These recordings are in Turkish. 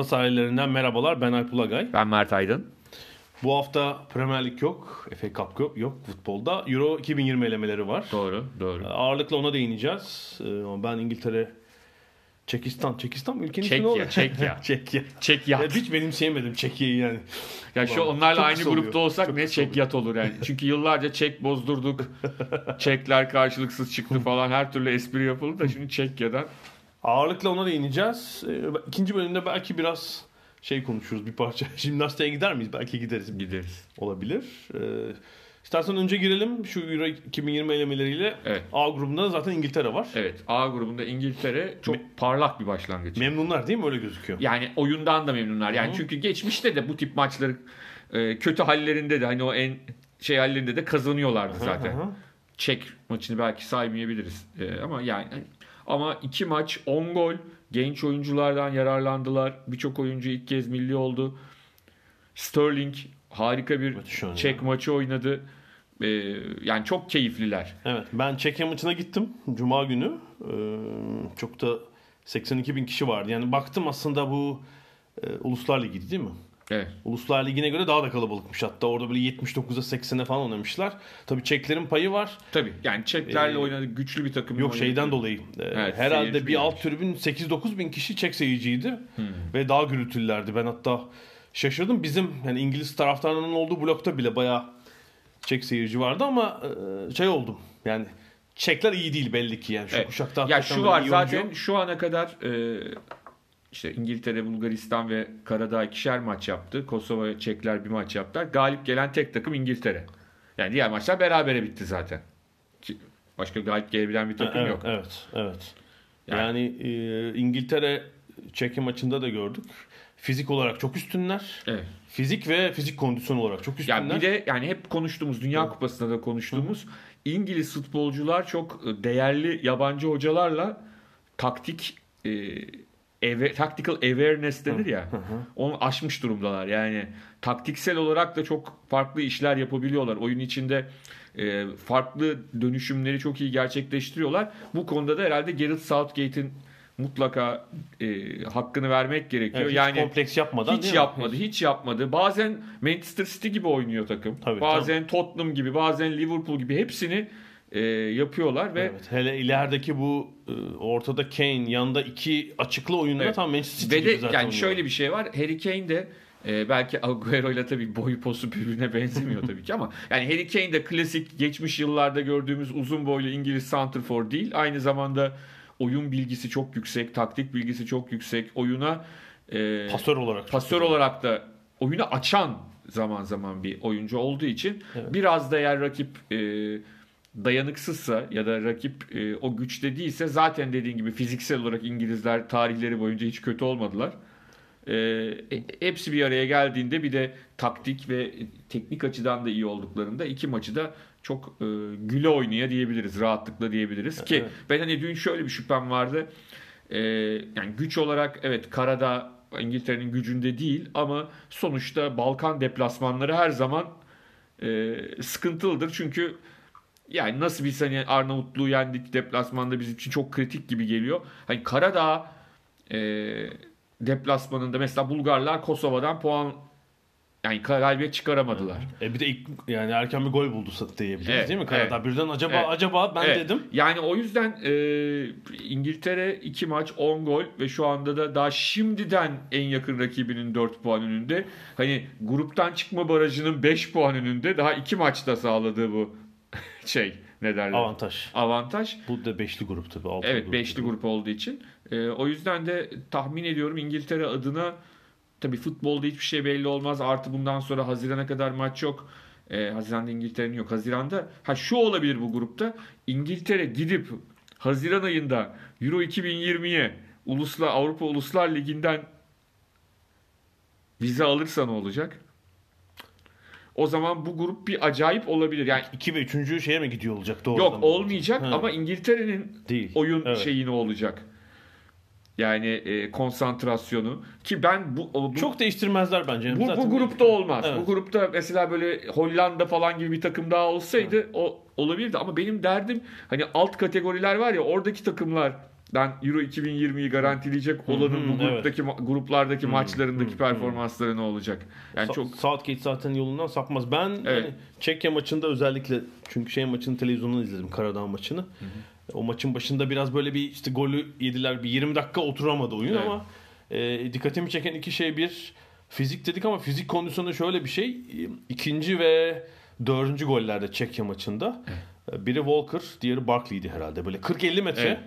Ada sahillerinden merhabalar. Ben Alp Ulagay. Ben Mert Aydın. Bu hafta Premier Lig yok, FA Cup yok, yok futbolda. Euro 2020 elemeleri var. Doğru, doğru. Ağırlıkla ona değineceğiz. Ee, Ben İngiltere, Çekistan, Çekistan mı ülkenin ismi Çekya, ne oldu? Çekya. Çekya. Çek Ya hiç benimseyemedim Çekya'yı yani. Ya şu onlarla çok aynı grupta oluyor. olsak Çok ne kısa çek yat olur yani. Çünkü yıllarca çek bozdurduk. Çekler karşılıksız çıktı falan. Her türlü espri yapıldı da şimdi Çekya'dan. Ağırlıkla ona değineceğiz. Ee, İkinci bölümde belki biraz şey konuşuruz bir parça. Jimnastiğe gider miyiz? Belki gideriz. Gideriz. Olabilir. Ee, istersen önce girelim şu Euro 2020 elemeleriyle. Evet. A grubunda zaten İngiltere var. Evet A grubunda İngiltere çok parlak bir başlangıç. Memnunlar değil mi? Öyle gözüküyor. Yani oyundan da memnunlar. Yani Hı hı. çünkü geçmişte de bu tip maçları e, kötü hallerinde de hani o en şey hallerinde de kazanıyorlardı zaten. Hı hı. Çek maçını belki saymayabiliriz. Ee, ama yani ama iki maç 10 gol genç oyunculardan yararlandılar. Birçok oyuncu ilk kez milli oldu. Sterling harika bir çek maçı oynadı. Ee, yani çok keyifliler. Evet. Ben Çekya maçına gittim. Cuma günü. Ee, çok da 82 bin kişi vardı. Yani baktım aslında bu e, Uluslar Ligi'ydi değil mi? Evet. Uluslar Ligi'ne göre daha da kalabalıkmış. Hatta orada böyle 79'a 80'e falan oynamışlar. Tabii Çeklerin payı var. Tabii yani Çeklerle Ee, oynadı güçlü bir takım. Yok oynadı. şeyden dolayı. e, Evet, herhalde bir alt tribün 8-9 bin kişi Çek seyirciydi. Hmm. Ve daha gürültülerdi. Ben hatta şaşırdım. Bizim yani İngiliz taraftarlarının olduğu blokta bile bayağı Çek seyirci vardı ama e, şey oldum. Yani Çekler iyi değil belli ki yani. Şu Evet. kuşakta Ya şu var oyuncu zaten yok. şu ana kadar e, işte İngiltere, Bulgaristan ve Karadağ ikişer maç yaptı. Kosova, Çekler bir maç yaptılar. Galip gelen tek takım İngiltere. Yani diğer maçlar berabere bitti zaten. Başka galip gelebilen bir takım evet, yok. Evet, evet. Yani- Yani, e, İngiltere Çekya maçında da gördük. Fizik olarak çok üstünler. Evet. Fizik ve fizik kondisyon olarak çok üstünler. Ya bir de yani hep konuştuğumuz Dünya Kupası'nda da konuştuğumuz İngiliz futbolcular çok e, değerli yabancı hocalarla taktik e, ave- tactical awareness denir ya. Onu aşmış durumdalar. Yani taktiksel olarak da çok farklı işler yapabiliyorlar. Oyun içinde e, farklı dönüşümleri çok iyi gerçekleştiriyorlar. Bu konuda da herhalde Gareth Southgate'in mutlaka e, hakkını vermek gerekiyor. Evet, hiç yani kompleks yapmadan hiç değil mi? yapmadı, hiç yapmadı. Bazen Manchester City gibi oynuyor takım. Tabii, bazen Tottenham gibi, bazen Liverpool gibi hepsini e, yapıyorlar ve Evet, hele ilerideki bu e, ortada Kane, yanında iki açıklı oyunda Evet. tam Manchester City ve gibi de zaten yani oynuyor. şöyle bir şey var. Harry Kane de e, belki Agüero ile tabii boyu posu birbirine benzemiyor tabii ki ama yani Harry Kane de klasik geçmiş yıllarda gördüğümüz uzun boylu İngiliz santrfor değil. Aynı zamanda oyun bilgisi çok yüksek, taktik bilgisi çok yüksek. Oyuna e, pasör olarak. pasör olarak da oyunu açan zaman zaman bir oyuncu olduğu için Evet. biraz da eğer rakip e, dayanıksızsa ya da rakip e, o güçte değilse zaten dediğin gibi fiziksel olarak İngilizler tarihleri boyunca hiç kötü olmadılar. E, e, hepsi bir araya geldiğinde bir de taktik ve teknik açıdan da iyi olduklarında iki maçı da çok e, güle oynaya diyebiliriz, rahatlıkla diyebiliriz ki Evet. ben hani dün şöyle bir şüphem vardı. E, yani güç olarak evet Karadağ İngiltere'nin gücünde değil ama sonuçta Balkan deplasmanları her zaman e, sıkıntılıdır. Çünkü yani nasıl biz hani Arnavutluğu yendik deplasmanda bizim için çok kritik gibi geliyor. Hani Karadağ e, deplasmanında mesela Bulgarlar Kosova'dan puan yani galibiyet çıkaramadılar. E bir de ilk yani erken bir gol buldu diyebiliriz Evet, değil mi? Karadağ evet. birden acaba Evet. acaba ben Evet. dedim. Yani o yüzden e, İngiltere 2 maç 10 gol ve şu anda da daha şimdiden en yakın rakibinin 4 puan önünde. Hani gruptan çıkma barajının 5 puan önünde daha 2 maçta sağladığı bu şey ne derler? Avantaj. Avantaj. Bu da beşli grup tabii. altılı Evet grup beşli tabii. grup olduğu için. E, o yüzden de tahmin ediyorum İngiltere adına Tabii futbolda hiçbir şey belli olmaz. Artı bundan sonra Haziran'a kadar maç yok. Ee, Haziran'da İngiltere'nin yok. Haziran'da ha şu olabilir bu grupta. İngiltere gidip Haziran ayında Euro 2020'ye Uluslar Avrupa Uluslar Ligi'nden vize alırsa ne olacak? O zaman bu grup bir acayip olabilir. Yani 2 ve 3. şeye mi gidiyor olacak doğru? yok olmayacak Ha. ama İngiltere'nin Değil. oyun Evet. şeyi ne olacak? Yani e, konsantrasyonu ki ben bu, bu Çok değiştirmezler bence. bu, Zaten bu grupta olmaz. Evet. Bu grupta mesela böyle Hollanda falan gibi bir takım daha olsaydı o olabilirdi ama benim derdim hani alt kategoriler var ya oradaki takımlardan Euro 2020'yi garantileyecek olanın bu gruptaki ma- gruplardaki maçlarındaki hı, performansları ne olacak? Yani Sa- çok Southgate zaten yolundan sapmaz. Ben Evet. hani Çekya maçında özellikle çünkü şey maçını televizyondan izledim Karadağ maçını. O maçın başında biraz böyle bir işte golü yediler. Bir 20 dakika oturamadı oyun Evet. ama e, dikkatimi çeken iki şey bir fizik dedik ama fizik kondisyonu şöyle bir şey. İkinci ve dördüncü gollerde Çekya maçında. E, Biri Walker, diğeri Barkley'di herhalde. Böyle 40-50 metre Evet.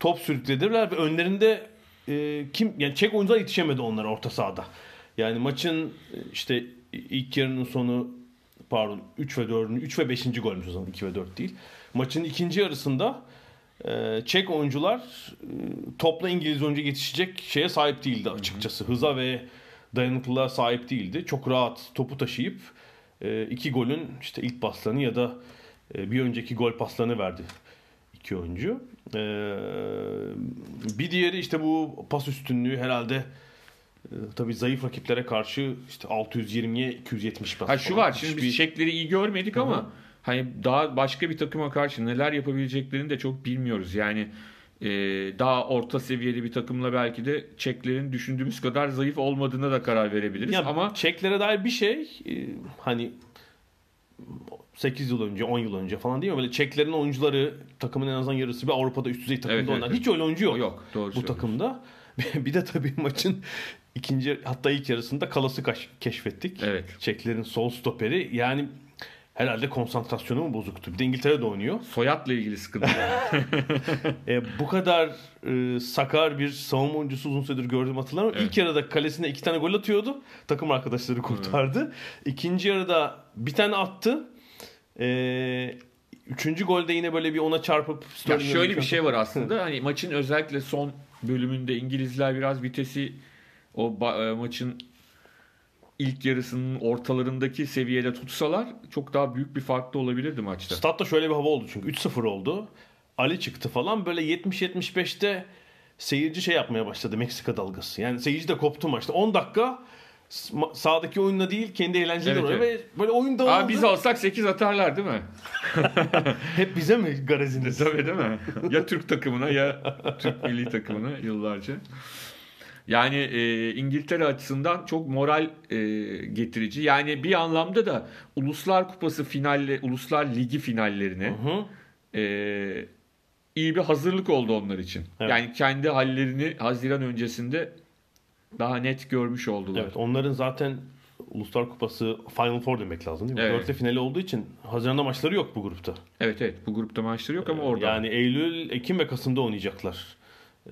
Top sürüklediler ve önlerinde e, kim yani Çek oyuncular yetişemedi onlara orta sahada. Yani maçın e, işte ilk yarının sonu pardon 3 ve 4. 3 ve 5. golmüş o zaman 2 ve 4 değil. Maçın ikinci yarısında e, Çek oyuncular e, topla İngiliz oyuncu yetişecek şeye sahip değildi açıkçası. Hıza ve dayanıklılığa sahip değildi. Çok rahat topu taşıyıp e, iki golün işte ilk paslarını ya da e, bir önceki gol paslarını verdi iki oyuncu. Ee, bir diğeri işte bu pas üstünlüğü herhalde e, tabii zayıf rakiplere karşı işte 620'ye 270 pas. Ha şu var. Şimdi Hiçbir- biz Çekleri iyi görmedik Hı hı. ama hani daha başka bir takıma karşı neler yapabileceklerini de çok bilmiyoruz. Yani e, daha orta seviyeli bir takımla belki de Çeklerin düşündüğümüz kadar zayıf olmadığına da karar verebiliriz. Ya ama Çeklere dair bir şey e, hani 8 yıl önce 10 yıl önce falan değil mi? Böyle Çeklerin oyuncuları takımın en azından yarısı bir Avrupa'da üst düzey takımda Evet, oynar. evet. Hiç öyle oyuncu yok. yok doğru bu takımda. bir de tabii maçın ikinci hatta ilk yarısında Kalas'ı keşfettik. Evet. Çeklerin sol stoperi yani herhalde konsantrasyonu mu bozuktu? Bir de İngiltere'de oynuyor. Soyadla ilgili sıkıntı. E, bu kadar e, sakar bir savunma oyuncusu uzun süredir gördüğüm hatırlamıyorum. Evet. İlk yarıda kalesine iki tane gol atıyordu. Takım arkadaşları kurtardı. İkinci yarıda bir tane attı. E, üçüncü golde yine böyle bir ona çarpıp ya şöyle bir bir şey var aslında. Hani maçın özellikle son bölümünde İngilizler biraz vitesi o e, maçın ilk yarısının ortalarındaki seviyede tutsalar çok daha büyük bir farklı olabilirdi maçta. Statta şöyle bir hava oldu çünkü 3-0 oldu. Ali çıktı falan böyle 70-75'te seyirci şey yapmaya başladı Meksika dalgası. Yani seyirci de koptu maçta. 10 dakika sahadaki oyunla değil kendi eğlenceleri Evet, oynuyor ve böyle oyun dağıldı. Abi biz alsak 8 atarlar değil mi? Hep bize mi gareziniz? Tabii değil mi? Ya Türk takımına ya Türk milli takımına yıllarca. Yani e, İngiltere açısından çok moral e, getirici. Yani bir anlamda da Uluslar Kupası finalle, Uluslar Ligi finallerine Hı. e, iyi bir hazırlık oldu onlar için. Evet. Yani kendi hallerini Haziran öncesinde daha net görmüş oldular. Evet onların zaten Uluslar Kupası Final Four demek lazım değil mi? Evet. Dörtte finali olduğu için Haziran'da maçları yok bu grupta. Evet evet bu grupta maçları yok ama orada. Yani Eylül, Ekim ve Kasım'da oynayacaklar.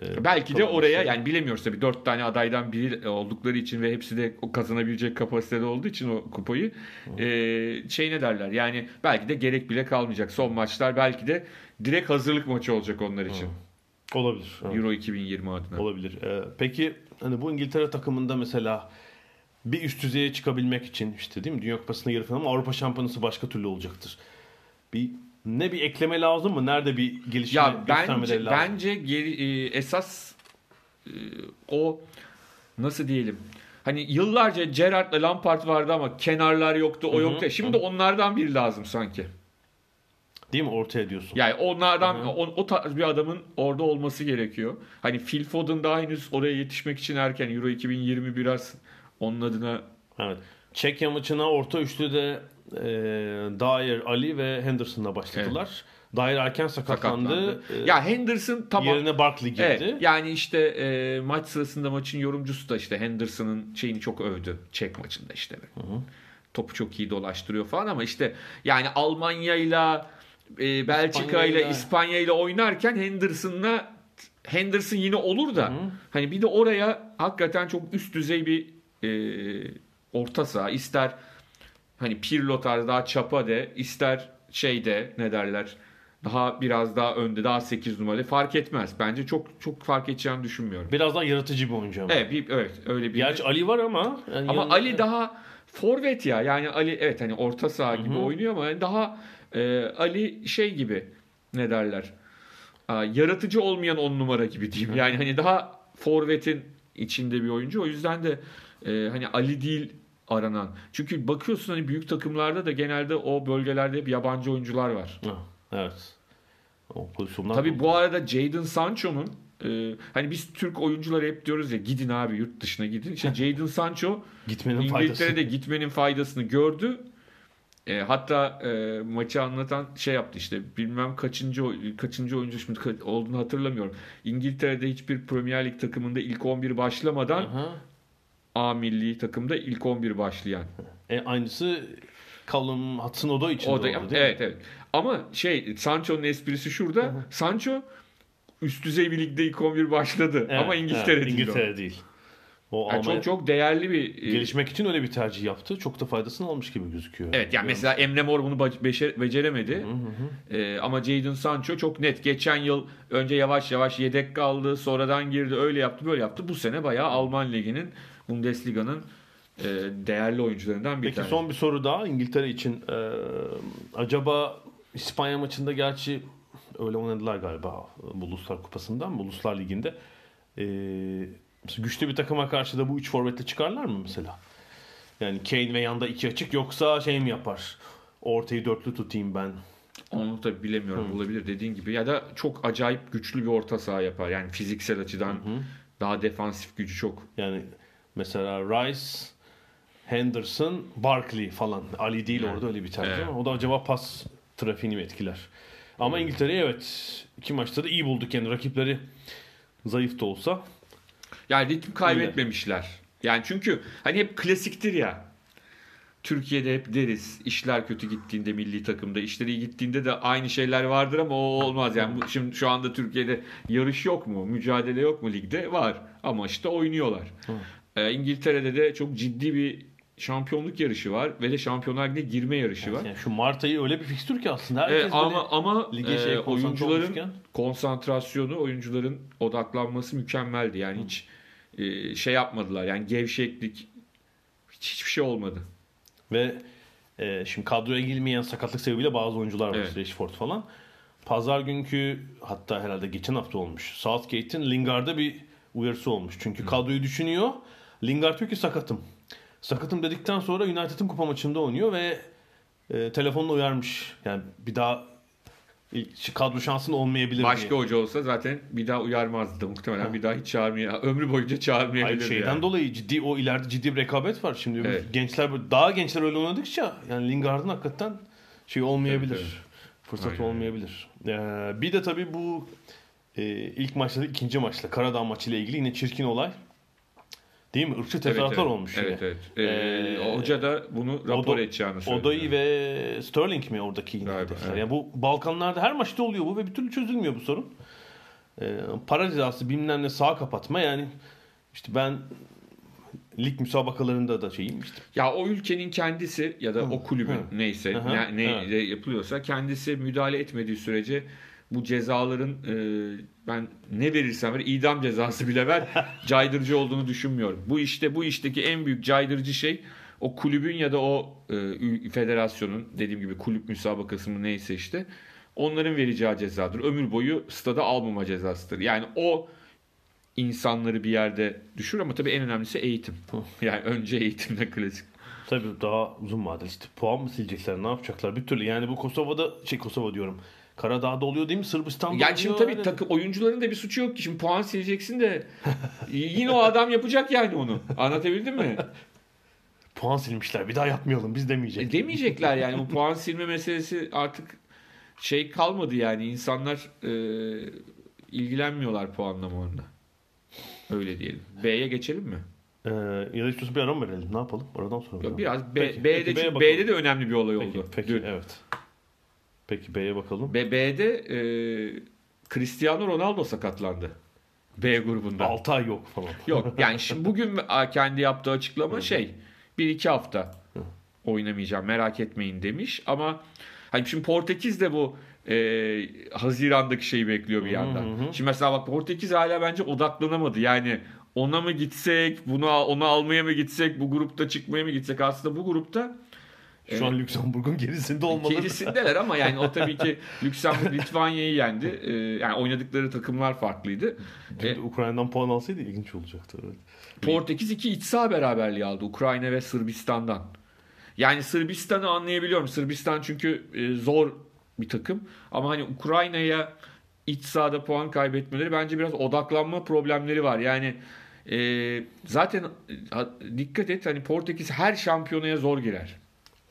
Ee, Belki de oraya yani bilemiyoruz tabii dört tane adaydan biri oldukları için ve hepsi de o kazanabilecek kapasitede olduğu için o kupayı e, şey ne derler yani belki de gerek bile kalmayacak. Son maçlar belki de direkt hazırlık maçı olacak onlar için. olabilir. evet. Euro 2020 adına. Olabilir. Ee, peki hani bu İngiltere takımında mesela bir üst düzeye çıkabilmek için işte değil mi Dünya Kupası'na yarı final ama Avrupa Şampiyonası başka türlü olacaktır. Bir ne bir ekleme lazım mı? Nerede bir gelişme Ya bence lazım? bence geri, e, esas e, o nasıl diyelim? Hani yıllarca Gerrard'la Lampard vardı ama kenarlar yoktu, o yoktu. Şimdi onlardan biri lazım sanki. Değil mi? Ortaya diyorsun. Yani onlardan Hı hı. o, o tarz bir adamın orada olması gerekiyor. Hani Phil Foden daha henüz oraya yetişmek için erken. Euro 2020 biraz onun adına Evet. Çekya maçına orta üçlüde e, Dyer, Ali ve Henderson'la başladılar. Dyer erken sakatlandı. sakatlandı. E, ya Henderson tamam. Yerine Barkley girdi. Evet, yani işte e, maç sırasında maçın yorumcusu da işte Henderson'ın şeyini çok övdü. Çek maçında işte. Topu çok iyi dolaştırıyor falan ama işte yani Almanya'yla e, Belçika'yla İspanya'yla- İspanya'yla oynarken Henderson'la Henderson yine olur da hani bir de oraya hakikaten çok üst düzey bir e, orta saha ister hani Pirlo tarzı daha çapa de ister şeyde ne derler daha biraz daha önde daha 8 numaralı fark etmez. Bence çok çok fark edeceğini düşünmüyorum. Biraz daha yaratıcı bir oyuncu ama. Evet, bir, evet öyle bir Gerçi Ali var ama. yani ama yanında- Ali daha forvet ya. Yani Ali evet hani orta saha gibi oynuyor ama yani daha e, Ali şey gibi ne derler? Aa, yaratıcı olmayan on numara gibi diyeyim. Yani hani daha forvetin içinde bir oyuncu. O yüzden de e, hani Ali değil aranan. Çünkü bakıyorsun hani büyük takımlarda da genelde o bölgelerde hep yabancı oyuncular var. Evet. O pozisyonlar. Tabii bu arada Jadon Sancho'nun e, hani biz Türk oyuncuları hep diyoruz ya gidin abi yurt dışına gidin. İşte Jadon Sancho gitmenin faydası. İngiltere'de gitmenin faydasını gördü. E, hatta e, maçı anlatan şey yaptı işte bilmem kaçıncı kaçıncı oyuncu şimdi ka- olduğunu hatırlamıyorum. İngiltere'de hiçbir Premier Lig takımında ilk 11 başlamadan Aha. A milli takımda ilk 11 başlayan. E, aynısı Callum Hudson-Odoi için O da oldu değil mi? evet evet. Ama şey Sancho'nun esprisi şurada. Sancho üst düzey bir ligde ilk 11 başladı Evet, ama İngiltere evet, değil. o. İngiltere değil. O Yani Almanya çok çok değerli bir e, gelişmek için öyle bir tercih yaptı. Çok da faydasını almış gibi gözüküyor. Evet yani mesela Emre Mor bunu beceremedi. Ee, ama Jadon Sancho çok net. Geçen yıl önce yavaş yavaş yedek kaldı. Sonradan girdi. Öyle yaptı böyle yaptı. Bu sene bayağı Alman Ligi'nin Bundesliga'nın e, değerli oyuncularından bir Peki tanesi. son bir soru daha İngiltere için. Ee, acaba İspanya maçında gerçi öyle oynadılar galiba Uluslar Kupası'ndan, Uluslar Ligi'nde. Mesela güçlü bir takıma karşı da bu üç forvetle çıkarlar mı mesela? Yani Kane ve yanda iki açık yoksa şey mi yapar? Ortayı dörtlü tutayım ben. Onu tabii bilemiyorum. Olabilir dediğin gibi. Ya da çok acayip güçlü bir orta saha yapar. Yani fiziksel açıdan daha defansif gücü çok. Yani mesela Rice, Henderson, Barkley falan. Ali değil Evet. orada öyle bir tercih Evet. ama o da acaba pas trafiğini mi etkiler? Ama İngiltere'yi evet iki maçta da iyi bulduk yani rakipleri zayıf da olsa. Yani ritim kaybetmemişler. Yani çünkü hani hep klasiktir ya. Türkiye'de hep deriz işler kötü gittiğinde milli takımda işleri iyi gittiğinde de aynı şeyler vardır ama o olmaz yani şimdi şu anda Türkiye'de yarış yok mu mücadele yok mu ligde var ama işte oynuyorlar Ee, İngiltere'de de çok ciddi bir şampiyonluk yarışı var ve de Şampiyonlar Ligi'ne girme yarışı var Yani şu Mart ayı öyle bir fikstür ki aslında herkes Evet, ama ama lige şey e, oyuncuların olmuşken. konsantrasyonu, oyuncuların odaklanması mükemmeldi. Yani hiç e, şey yapmadılar. Yani gevşeklik hiç hiçbir şey olmadı. Ve e, şimdi kadroya girmeyen sakatlık sebebiyle bazı oyuncular var. Evet. Rashford falan. Pazar günkü hatta herhalde geçen hafta olmuş. Southgate'in Lingard'a bir uyarısı olmuş. Çünkü kadroyu düşünüyor. Lingard diyor ki sakatım. Sakatım dedikten sonra United'ın kupa maçında oynuyor ve e, telefonla uyarmış. Yani bir daha kadro şansın olmayabilir Başka diye. hoca olsa zaten bir daha uyarmazdı muhtemelen bir daha hiç çağırmaya ömrü boyunca Hayır çağırmayabilirdi. şeyden yani. dolayı ciddi o ileride ciddi bir rekabet var. Şimdi Evet. gençler daha gençler öyle oynadıkça yani Lingard'ın hakikaten şey olmayabilir. Evet, Fırsat Aynen. olmayabilir. Ee, bir de tabii bu e, ilk maçta ikinci maçla Karadağ maçıyla ilgili yine çirkin olay. Değil mi? Irkçı Evet, tezahüratlar evet. olmuş Evet yine. evet. Ee, Ee, hoca da bunu rapor Odo- edeceğini söyledi. Odoi ve Sterling mi oradaki yine Galiba, evet. Yani bu Balkanlarda her maçta oluyor bu ve bir türlü çözülmüyor bu sorun. Ee, para cezası bilmem ne sağ kapatma yani işte ben lig müsabakalarında da şeyim işte. Ya o ülkenin kendisi ya da o kulübün hı. neyse Aha, ne, ne evet. yapılıyorsa kendisi müdahale etmediği sürece bu cezaların e, ben ne verirsem ver idam cezası bile ver caydırıcı olduğunu düşünmüyorum. Bu işte bu işteki en büyük caydırıcı şey o kulübün ya da o e, federasyonun dediğim gibi kulüp müsabakası mı neyse işte onların vereceği cezadır. Ömür boyu stada almama cezasıdır. Yani o insanları bir yerde düşür ama tabii en önemlisi eğitim. Yani önce eğitimle klasik. Tabii daha uzun vadeli işte puan mı silecekler ne yapacaklar bir türlü yani bu Kosova'da şey Kosova diyorum Karadağ'da oluyor değil mi Sırbistan'da Yani şimdi oluyor, tabii öyle. takım oyuncuların da bir suçu yok ki. Şimdi puan sileceksin de yine o adam yapacak yani onu. Anlatabildim mi? puan silmişler bir daha yapmayalım biz demeyecek. E, demeyecekler yani bu puan silme meselesi artık şey kalmadı yani insanlar e, ilgilenmiyorlar puanlamalarına. Öyle diyelim. B'ye geçelim mi? Ee, ya da istiyorsan bir ara mı verelim ne yapalım aradan sonra. Ya Biraz B, Peki, B'de peki, B'ye. B'de de önemli bir olay Peki, oldu. peki Dün. evet. Peki B'ye bakalım. B, B'de e, Cristiano Ronaldo sakatlandı. B grubunda. 6 ay yok falan. Yok yani şimdi bugün kendi yaptığı açıklama şey 1-2 hafta oynamayacağım merak etmeyin demiş ama hani şimdi Portekiz de bu e, Haziran'daki şeyi bekliyor bir yandan. Şimdi mesela bak Portekiz hala bence odaklanamadı. Yani ona mı gitsek, bunu onu almaya mı gitsek, bu grupta çıkmaya mı gitsek? Aslında bu grupta şu an Lüksemburg'un gerisinde olmalı. Gerisindeler ama yani o tabii ki Lüksemburg Litvanya'yı yendi. Ee, yani oynadıkları takımlar farklıydı. Ee, Ukrayna'dan puan alsaydı ilginç olacaktı. Evet. Portekiz iki iç saha beraberliği aldı Ukrayna ve Sırbistan'dan. Yani Sırbistan'ı anlayabiliyorum. Sırbistan çünkü e, zor bir takım. Ama hani Ukrayna'ya iç sahada puan kaybetmeleri bence biraz odaklanma problemleri var. Yani e, zaten dikkat et hani Portekiz her şampiyonaya zor girer.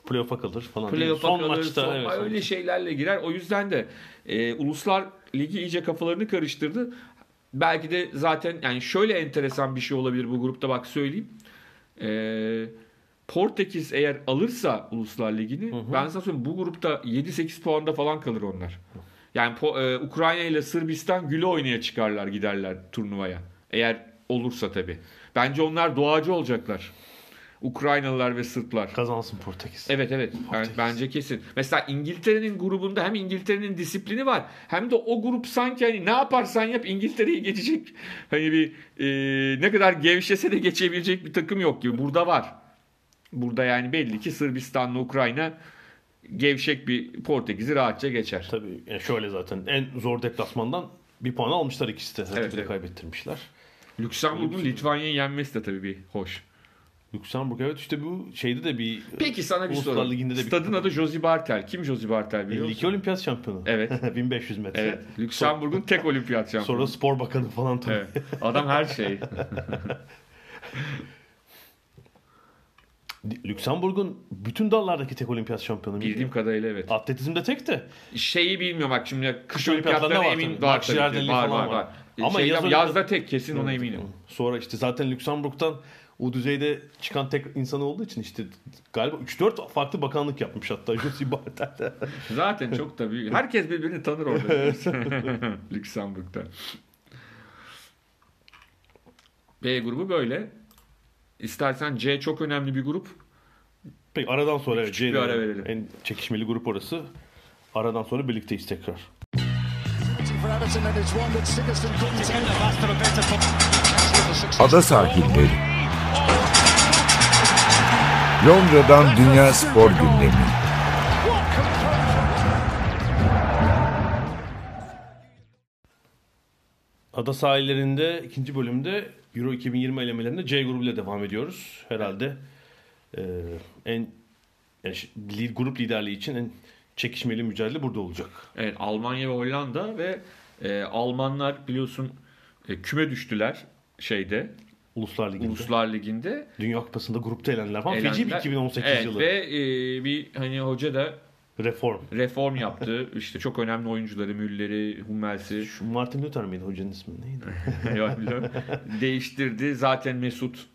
Playoff'a kalır falan. Playoff'a son kalır, maçta son, evet, öyle şeylerle girer. O yüzden de e, Uluslar Ligi iyice kafalarını karıştırdı. Belki de zaten yani şöyle enteresan bir şey olabilir bu grupta bak söyleyeyim. E, Portekiz eğer alırsa Uluslar Ligi'ni hı hı. ben sana söyleyeyim bu grupta 7-8 puanda falan kalır onlar. Yani e, Ukrayna ile Sırbistan güle oynaya çıkarlar giderler turnuvaya. Eğer olursa tabii. Bence onlar doğacı olacaklar. Ukraynalılar ve Sırplar. Kazansın Portekiz. Evet evet. Portekiz. bence kesin. Mesela İngiltere'nin grubunda hem İngiltere'nin disiplini var hem de o grup sanki hani ne yaparsan yap İngiltere'yi geçecek. Hani bir e, ne kadar gevşese de geçebilecek bir takım yok gibi. Burada var. Burada yani belli ki Sırbistan'la Ukrayna gevşek bir Portekiz'i rahatça geçer. Tabii yani şöyle zaten en zor deplasmandan bir puan almışlar ikisi de. Evet, evet. kaybettirmişler. Lüksemburg'un Litvanya'yı yenmesi de tabii bir hoş. Lüksemburg evet işte bu şeyde de bir Peki sana bir soru. Liginde de Stadın bir... adı Josie Bartel. Kim Josie Bartel biliyor musun? 52 olimpiyat şampiyonu. Evet. 1500 metre. Evet. Lüksemburg'un tek olimpiyat şampiyonu. Sonra spor bakanı falan tabii. Evet. Adam her şey. Lüksemburg'un bütün dallardaki tek olimpiyat şampiyonu. Bildiğim kadarıyla evet. Atletizmde tek de. Şeyi bilmiyorum bak şimdi kış olimpiyatlarına emin var tabii. Var, var, var, var. Ama Şeyden, yaz yazda tek kesin ona eminim. Sonra işte zaten Lüksemburg'dan o düzeyde çıkan tek insan olduğu için işte galiba 3-4 farklı bakanlık yapmış hatta Josie Bartel'de. Zaten çok da büyük. Herkes birbirini tanır orada. Lüksemburg'da. B grubu böyle. İstersen C çok önemli bir grup. Peki aradan sonra evet, C bir ara verelim. En çekişmeli grup orası. Aradan sonra birlikteyiz tekrar. Ada sahilleri. Londra'dan Dünya Spor Gündemi. Ada sahillerinde ikinci bölümde Euro 2020 elemelerinde C grubuyla devam ediyoruz. Herhalde e, en yani grup liderliği için en çekişmeli mücadele burada olacak. Evet Almanya ve Hollanda ve e, Almanlar biliyorsun e, küme düştüler şeyde Uluslar Ligi'nde. Uluslar Ligi'nde. Dünya Kupası'nda grupta elendiler falan. Elendiler. Feci bir 2018 evet, yılı. Ve e, bir hani hoca da reform reform yaptı. İşte çok önemli oyuncuları Müller'i, Hummels'i. Şu Martin Luther miydi hocanın ismi neydi? Değiştirdi. Zaten Mesut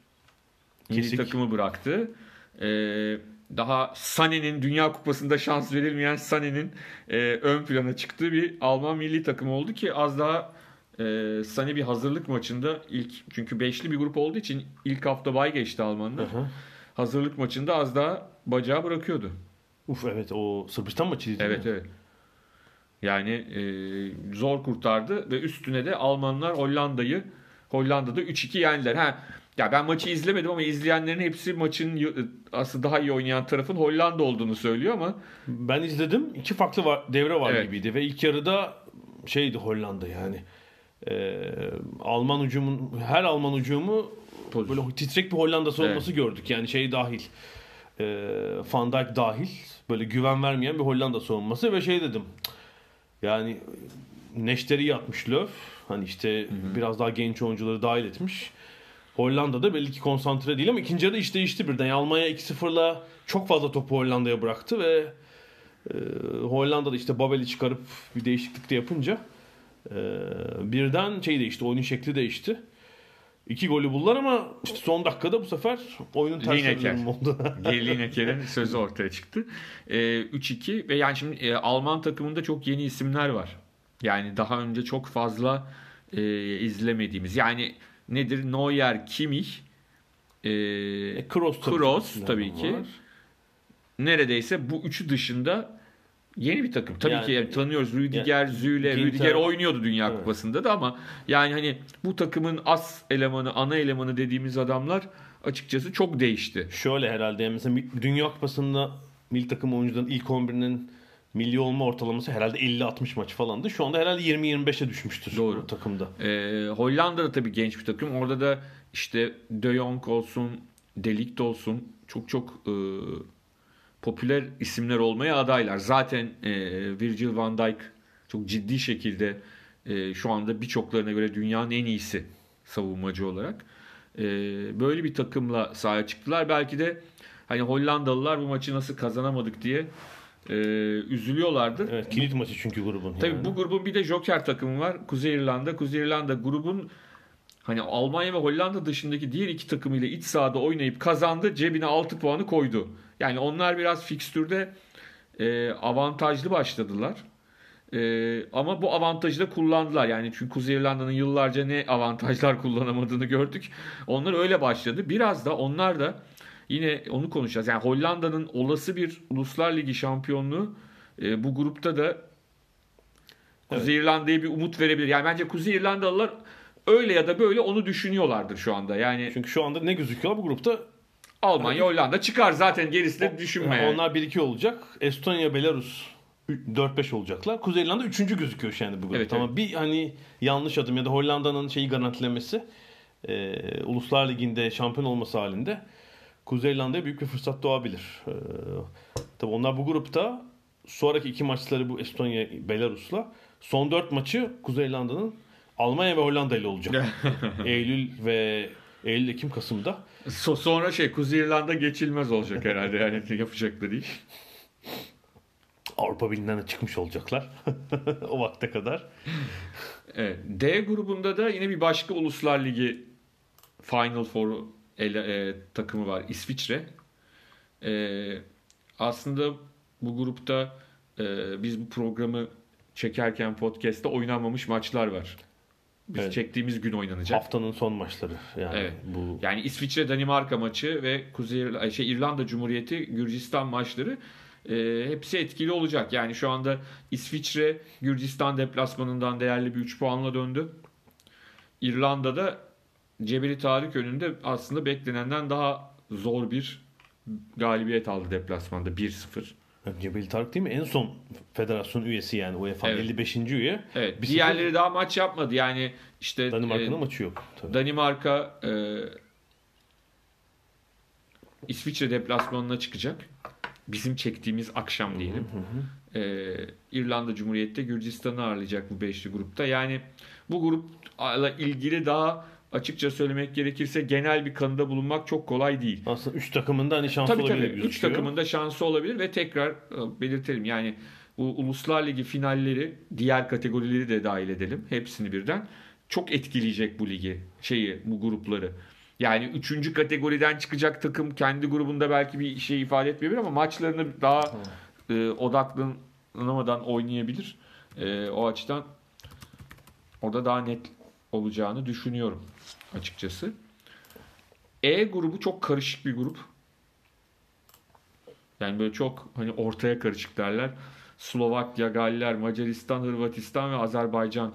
milli takımı bıraktı. Ee, daha Sané'nin Dünya Kupası'nda şans verilmeyen Sané'nin e, ön plana çıktığı bir Alman milli takım oldu ki az daha e, Sané bir hazırlık maçında ilk çünkü beşli bir grup olduğu için ilk hafta bay geçti Almanlar. Hı hı. Hazırlık maçında az daha bacağı bırakıyordu. Uf evet o Sırbistan maçıydı. Evet mi? evet. Yani e, zor kurtardı ve üstüne de Almanlar Hollanda'yı Hollanda'da 3-2 yendiler. Ha ya ben maçı izlemedim ama izleyenlerin hepsi maçın aslında daha iyi oynayan tarafın Hollanda olduğunu söylüyor ama ben izledim. iki farklı var, devre var evet. gibiydi ve ilk yarıda şeydi Hollanda yani. Ee, Alman ucumun her Alman ucumu böyle titrek bir Hollanda savunması evet. gördük. Yani şey dahil. E, Van Dijk dahil böyle güven vermeyen bir Hollanda savunması ve şey dedim. Yani neşteri yatmış Löw. Hani işte hı hı. biraz daha genç oyuncuları dahil etmiş. Hollanda'da belli ki konsantre değil ama ikinci yarıda iş değişti birden. Yani Almanya 2-0'la çok fazla topu Hollanda'ya bıraktı ve e, Hollanda'da işte Babel'i çıkarıp bir değişiklik de yapınca e, birden şey değişti. Oyunun şekli değişti. İki golü buldular ama işte son dakikada bu sefer oyunun ters oldu. Lineker'in sözü ortaya çıktı. E, 3-2 ve yani şimdi e, Alman takımında çok yeni isimler var. Yani daha önce çok fazla e, izlemediğimiz. Yani nedir? Neuer, Kimmich, e, E, Kroos tabii, Kroos ki. tabii ki. Var. neredeyse bu üçü dışında yeni bir takım. Tabii Yani- ki yani tanıyoruz Rüdiger, Züle. Ginter- Rüdiger oynuyordu Dünya Evet. Kupası'nda da ama yani hani bu takımın as elemanı, ana elemanı dediğimiz adamlar açıkçası çok değişti. Şöyle herhalde yani mesela Dünya Kupası'nda milli takım oyuncuların ilk 11'inin milli olma ortalaması herhalde 50-60 maç falandı. Şu anda herhalde 20-25'e düşmüştür Doğru. bu takımda. Ee, Hollanda da tabii genç bir takım. Orada da işte De Jong olsun, De Ligt olsun çok çok e, popüler isimler olmaya adaylar. Zaten e, Virgil van Dijk çok ciddi şekilde e, şu anda birçoklarına göre dünyanın en iyisi savunmacı olarak. E, böyle bir takımla sahaya çıktılar. Belki de hani Hollandalılar bu maçı nasıl kazanamadık diye e, üzülüyorlardır. Evet kilit maçı çünkü grubun. Tabii yani. bu grubun bir de Joker takımı var. Kuzey İrlanda. Kuzey İrlanda grubun hani Almanya ve Hollanda dışındaki diğer iki takımıyla iç sahada oynayıp kazandı. Cebine 6 puanı koydu. Yani onlar biraz fikstürde e, avantajlı başladılar. E, ama bu avantajı da kullandılar. Yani çünkü Kuzey İrlanda'nın yıllarca ne avantajlar kullanamadığını gördük. Onlar öyle başladı. Biraz da onlar da yine onu konuşacağız. Yani Hollanda'nın olası bir Uluslar Ligi şampiyonluğu e, bu grupta da Kuzey İrlanda'ya bir umut verebilir. Yani bence Kuzey İrlandalılar öyle ya da böyle onu düşünüyorlardır şu anda. Yani Çünkü şu anda ne gözüküyor bu grupta? Almanya, Hollanda çıkar zaten gerisi de düşünme. Yani. Onlar 1-2 olacak. Estonya, Belarus 4-5 olacaklar. Kuzey İrlanda 3. gözüküyor anda bu grupta. Evet, Ama evet. bir hani yanlış adım ya da Hollanda'nın şeyi garantilemesi e, Uluslar Ligi'nde şampiyon olması halinde Kuzey İrlanda'ya büyük bir fırsat doğabilir. E, tabii onlar bu grupta sonraki iki maçları bu Estonya, Belarus'la son 4 maçı Kuzey İrlanda'nın Almanya ve Hollanda ile olacak. Eylül ve Eylül, Ekim, Kasım'da. So- sonra şey Kuzey İrlanda geçilmez olacak herhalde yani yapacakları iş. Avrupa Birliği'nden de çıkmış olacaklar. o vakte kadar. Evet. D grubunda da yine bir başka Uluslar Ligi Final Four ele- e, takımı var. İsviçre. E, aslında bu grupta e, biz bu programı çekerken podcast'te oynanmamış maçlar var. Biz Evet. çektiğimiz gün oynanacak. Haftanın son maçları. Yani Evet. bu Yani İsviçre Danimarka maçı ve Kuzey şey İrlanda Cumhuriyeti Gürcistan maçları e, hepsi etkili olacak. Yani şu anda İsviçre Gürcistan deplasmanından değerli bir 3 puanla döndü. İrlanda'da Cebeli Tarık önünde aslında beklenenden daha zor bir galibiyet aldı deplasmanda 1-0. Cebeli Tarık değil mi? En son federasyon üyesi yani UEFA Evet. 55. üye. Evet. Bir diğerleri daha maç yapmadı. Yani işte Danimarka'nın e, maçı yok. Tabii. Danimarka e, İsviçre deplasmanına çıkacak. Bizim çektiğimiz akşam diyelim. E, İrlanda Cumhuriyeti Gürcistan'ı ağırlayacak bu beşli grupta. Yani bu grupla ilgili daha açıkça söylemek gerekirse genel bir kanıda bulunmak çok kolay değil. Aslında 3 takımın da hani şansı Tabii olabilir tabii. Üç gözüküyor. takımın da şansı olabilir ve tekrar e, belirtelim. Yani bu Uluslar Ligi finalleri, diğer kategorileri de dahil edelim. Hepsini birden. Çok etkileyecek bu ligi, şeyi, bu grupları. Yani üçüncü kategoriden çıkacak takım kendi grubunda belki bir şey ifade etmeyebilir ama maçlarını daha e, odaklanamadan oynayabilir. E, o açıdan orada daha net olacağını düşünüyorum açıkçası. E grubu çok karışık bir grup. Yani böyle çok hani ortaya karışık derler. Slovakya, Galler, Macaristan, Hırvatistan ve Azerbaycan.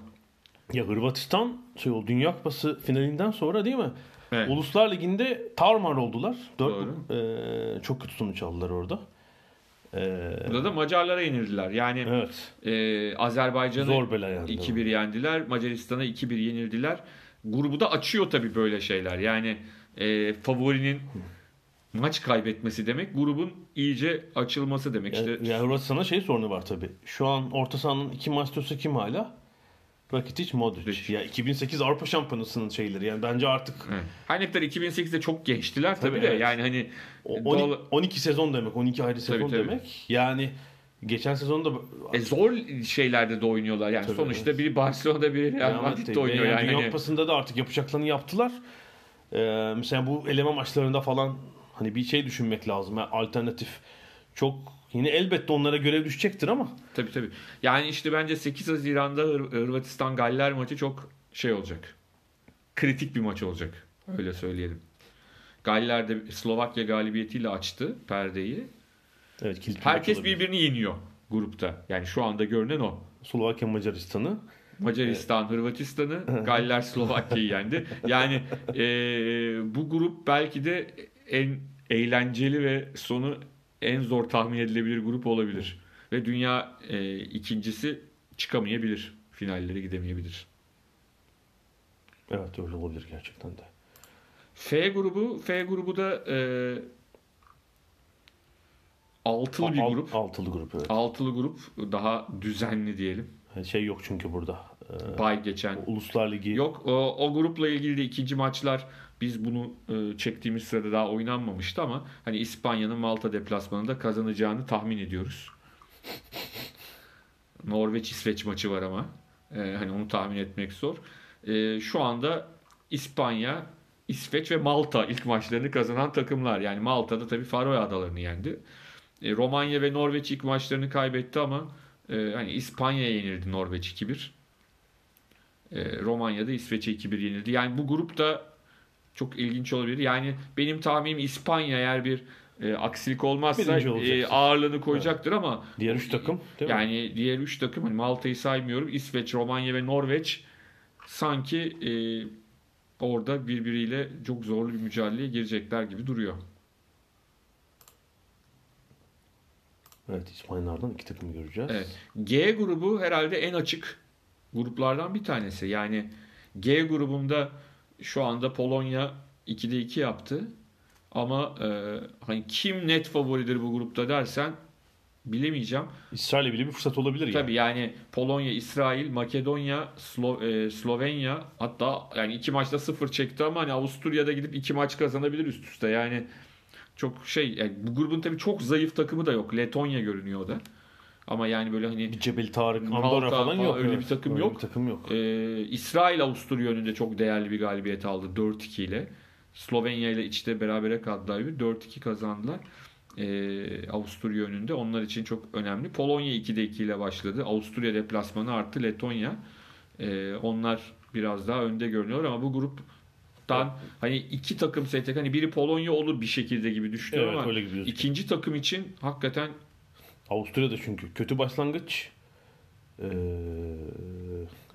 Ya Hırvatistan şey oldu Dünya Kupası finalinden sonra değil mi? Evet. Uluslar Ligi'nde tarmar oldular. Dört. Eee, çok kötü sonuç aldılar orada. Eee, Burada da Macarlara yenildiler. Yani evet. e, Azerbaycan'ı Zor bela yani. 2-1 yendiler. Macaristan'a 2-1 yenildiler. Grubu da açıyor tabii böyle şeyler. Yani e, favorinin maç kaybetmesi demek grubun iyice açılması demek. Yani, İşte yani Hırvatistan'da şey sorunu var tabii. Şu an orta sahanın iki maçtosu kim hala? Rakitic, Modric. Modric. Ya 2008 Avrupa Şampiyonası'nın şeyleri. Yani bence artık Evet. Her ne 2008'de çok gençtiler tabii, Tabii, de. evet. Yani hani o- doğal- 12, 12 sezon demek. 12 ayrı sezon Tabii, tabii. demek. Yani geçen sezonda e, zor şeylerde de oynuyorlar. Yani Tabii, sonuçta biri Barcelona'da biri Real Madrid'de Madrid oynuyor yani. Dünya Kupası'nda da artık yapacaklarını yaptılar. Ee, mesela bu eleme maçlarında falan hani bir şey düşünmek lazım. Yani alternatif çok yine elbette onlara görev düşecektir ama Tabii tabii. Yani işte bence 8 Haziran'da Hır- Hırvatistan Galler maçı çok şey olacak. Kritik bir maç olacak. Öyle söyleyelim. Galler de Slovakya galibiyetiyle açtı perdeyi. Evet, kilit Herkes olabilir. birbirini yeniyor grupta. Yani şu anda görünen o. Slovakya Macaristan'ı Macaristan Hırvatistan'ı, Galler Slovakya'yı yendi. Yani e, bu grup belki de en eğlenceli ve sonu en zor tahmin edilebilir grup olabilir. Ve dünya e, ikincisi çıkamayabilir. Finallere gidemeyebilir. evet öyle olabilir gerçekten de. F grubu, F grubu da e, altılı bir Al- grup. Altılı grup evet. Altılı grup daha düzenli diyelim. Şey yok çünkü burada. Ee, Bay geçen Uluslar Ligi Yok o, o grupla ilgili de ikinci maçlar biz bunu e, çektiğimiz sırada daha oynanmamıştı ama hani İspanya'nın Malta deplasmanında kazanacağını tahmin ediyoruz. Norveç İsveç maçı var ama e, hani onu tahmin etmek zor. E, şu anda İspanya, İsveç ve Malta ilk maçlarını kazanan takımlar. Yani Malta'da tabii Faroe Adalarını yendi. E, Romanya ve Norveç ilk maçlarını kaybetti ama e, hani İspanya'ya yenildi Norveç 2-1. E, Romanya'da İsveç'e 2-1 yenildi. Yani bu grup da çok ilginç olabilir. Yani benim tahminim İspanya eğer bir e, aksilik olmazsa e, ağırlığını koyacaktır ama diğer üç takım değil mi? yani diğer 3 takım hani Malta'yı saymıyorum. İsveç, Romanya ve Norveç sanki e, orada birbiriyle çok zorlu bir mücadeleye girecekler gibi duruyor. Evet İspanyollardan iki takım göreceğiz. Evet. G grubu herhalde en açık gruplardan bir tanesi. Yani G grubunda şu anda Polonya 2'de 2 yaptı. Ama e, hani kim net favoridir bu grupta dersen bilemeyeceğim. İsrail'e bile bir fırsat olabilir Tabii yani Polonya, İsrail, Makedonya, Slo- e, Slovenya hatta yani iki maçta sıfır çekti ama hani Avusturya'da gidip iki maç kazanabilir üst üste. Yani çok şey yani bu grubun tabii çok zayıf takımı da yok. Letonya görünüyor o da. Ama yani böyle hani Bir Cebel Tarık, Andorra falan falan yok. öyle evet. bir takım Öyle yok. Bir takım yok. Ee, İsrail Avusturya önünde çok değerli bir galibiyet aldı 4-2 ile. Slovenya ile içte berabere kaldılar bir 4-2 kazandılar. Ee, Avusturya önünde. Onlar için çok önemli. Polonya 2'de 2 ile başladı. Avusturya deplasmanı artı Letonya. Ee, onlar biraz daha önde görünüyor ama bu gruptan hani iki takım seçecek. Hani biri Polonya olur bir şekilde gibi düşünüyorum Evet ama öyle gibi ikinci takım için hakikaten Avusturya'da çünkü kötü başlangıç. Ee,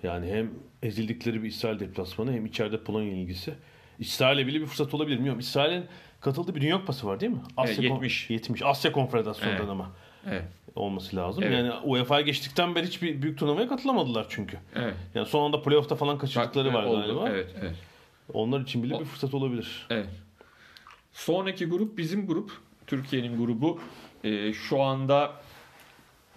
yani hem ezildikleri bir İsrail deplasmanı hem içeride Polonya ilgisi. İsrail'e bile bir fırsat olabilir. Bilmiyorum. İsrail'in katıldığı bir Dünya Kupası var değil mi? Evet, Kon- 70. 70. Asya Konfederasyonu'ndan Evet. ama evet, olması lazım. Evet. Yani UEFA'ya geçtikten beri hiçbir büyük turnuvaya katılamadılar çünkü. evet. Yani son anda playoff'ta falan kaçırdıkları var Oldu. galiba. Evet, evet. Onlar için bile O- bir fırsat olabilir. Evet. Sonraki grup bizim grup. Türkiye'nin grubu. Ee, şu anda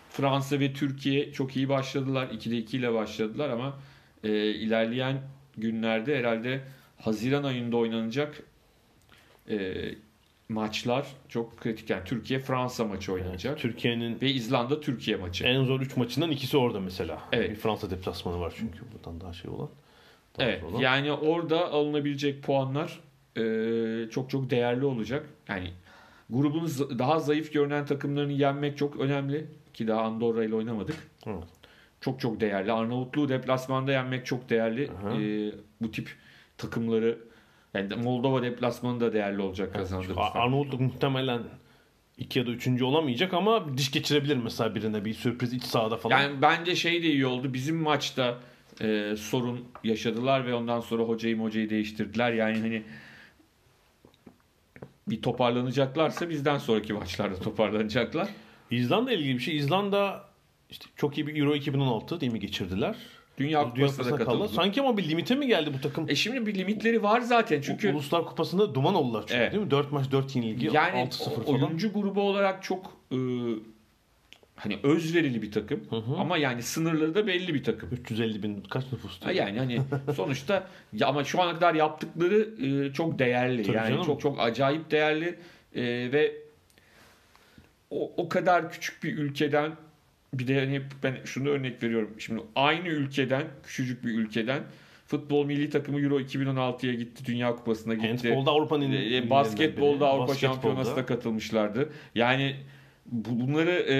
Fransa ve Türkiye çok iyi başladılar. 2'de 2 ile başladılar ama e, ilerleyen günlerde herhalde Haziran ayında oynanacak e, maçlar çok kritik. Yani Türkiye-Fransa maçı oynanacak. Türkiye'nin Ve İzlanda-Türkiye maçı. en zor 3 maçından ikisi orada mesela. Evet. Bir Fransa deplasmanı var çünkü buradan daha şey olan. Evet. olan. Yani orada alınabilecek puanlar e, çok çok değerli olacak. Yani grubun daha zayıf görünen takımlarını yenmek çok önemli ki daha Andorra ile oynamadık. Evet. Çok çok değerli. Arnavutluğu deplasmanda yenmek çok değerli. Aha. E, bu tip takımları yani Moldova deplasmanı da değerli olacak kazandığımızda. Ar- Arnavutluk muhtemelen 2 ya da 3. olamayacak ama diş geçirebilir mesela birine bir sürpriz iç sahada falan. Yani bence şey de iyi oldu. Bizim maçta e, sorun yaşadılar ve ondan sonra hocayı hocayı değiştirdiler. Yani hani bir toparlanacaklarsa bizden sonraki maçlarda toparlanacaklar. İzlanda ilgili bir şey. İzlanda işte çok iyi bir Euro 2016 değil mi geçirdiler? Dünya Kupası'na da katıldı. Sanki ama bir limite mi geldi bu takım? E şimdi bir limitleri var zaten çünkü Uluslar Kupası'nda duman oldular çünkü Evet. değil mi? 4 maç 4 yenilgi, yani 6-0 o- falan. oyuncu grubu olarak çok e, hani özverili bir takım hı. ama yani sınırları da belli bir takım. 350 bin kaç nüfustu? Ha yani hani sonuçta ya ama şu ana kadar yaptıkları e, çok değerli. Tabii yani canım. çok çok acayip değerli E, ve o, o kadar küçük bir ülkeden bir de hani ben şunu örnek veriyorum. Şimdi aynı ülkeden, küçücük bir ülkeden futbol milli takımı Euro 2016'ya gitti. Dünya Kupası'na gitti. Handbolda Avrupa'nın E, Basketbolda. Avrupa Basketbolda. Şampiyonası'na katılmışlardı. Yani bunları e,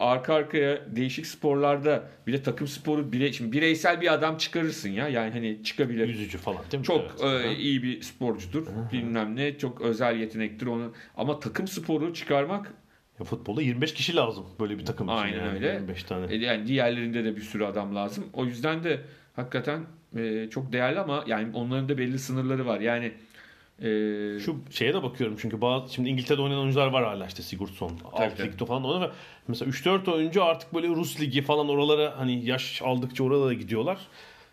arka arkaya değişik sporlarda bir de takım sporu bire, şimdi bireysel bir adam çıkarırsın ya yani hani çıkabilir. Yüzücü falan değil mi? Çok Evet. e, iyi bir sporcudur. Bilmem ne çok özel yetenektir onu. Ama takım sporu çıkarmak Ya futbolda 25 kişi lazım böyle bir takım için. Aynen yani. öyle. 25 tane. e, yani diğerlerinde de bir sürü adam lazım. O yüzden de hakikaten e, çok değerli ama yani onların da belli sınırları var. Yani e, Şu şeye de bakıyorum çünkü bazı şimdi İngiltere'de oynayan oyuncular var hala işte Sigurdsson, alt ligde falan oynuyor ve mesela 3-4 oyuncu artık böyle Rus ligi falan oralara hani yaş aldıkça oralara gidiyorlar.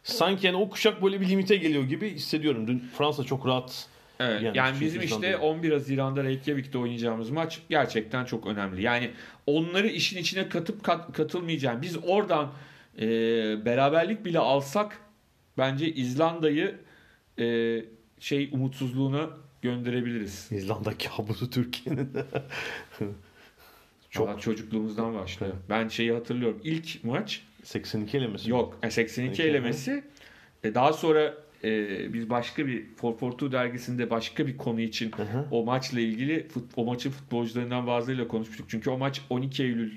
Sanki yani o kuşak böyle bir limite geliyor gibi hissediyorum. Dün Fransa çok rahat Evet, Yani yani, bizim işte 11 Haziran'da Reykjavik'te oynayacağımız maç gerçekten çok önemli. Yani onları işin içine katıp kat, katılmayacağım. Biz oradan e, beraberlik bile alsak bence İzlanda'yı e, şey umutsuzluğuna gönderebiliriz. İzlanda kabusu Türkiye'nin. Çok- Çok çocukluğumuzdan başlıyor. Ben şeyi hatırlıyorum. İlk maç 82 elemesi. Yok. e, 82 Peki, elemesi. E, Daha sonra e, biz başka bir 442 dergisinde başka bir konu için Hı hı. o maçla ilgili fut, o maçın futbolcularından bazılarıyla konuşmuştuk. Çünkü o maç 12 Eylül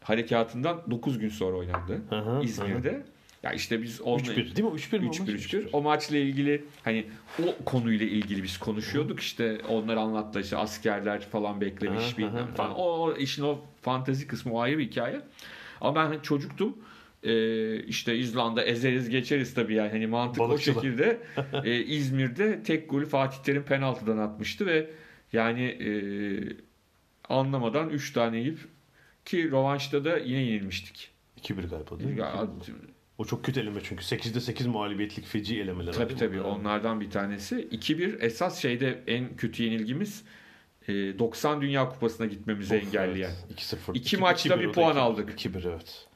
harekatından 9 gün sonra oynandı Hı hı, İzmir'de. Ya işte biz onunla 3-1 değil mi? 3-1 mi? 3-1 3-1. O maçla ilgili hani o konuyla ilgili biz konuşuyorduk işte onlar anlattı işte askerler falan beklemiş bilmem falan. O, o işin o fantezi kısmı o ayrı bir hikaye. Ama ben hani çocuktum. Ee, işte İzlanda ezeriz geçeriz tabii yani hani mantık Balıkçılar. o şekilde. Ee, İzmir'de tek golü Fatih Terim penaltıdan atmıştı ve yani e, anlamadan 3 tane yiyip ki rövanşta da yine yenilmiştik. 2-1 galiba değil mi? Ya, O çok kötü eleme çünkü. 8'de 8 mağlubiyetlik feci elemeler. Tabii tabii onlardan bir tanesi. 2-1 esas şeyde en kötü yenilgimiz e, 90 Dünya Kupası'na gitmemizi Of, engelleyen. evet. 2-0. İki 2-1 maçta bir puan 2-1. aldık. 2-1 evet.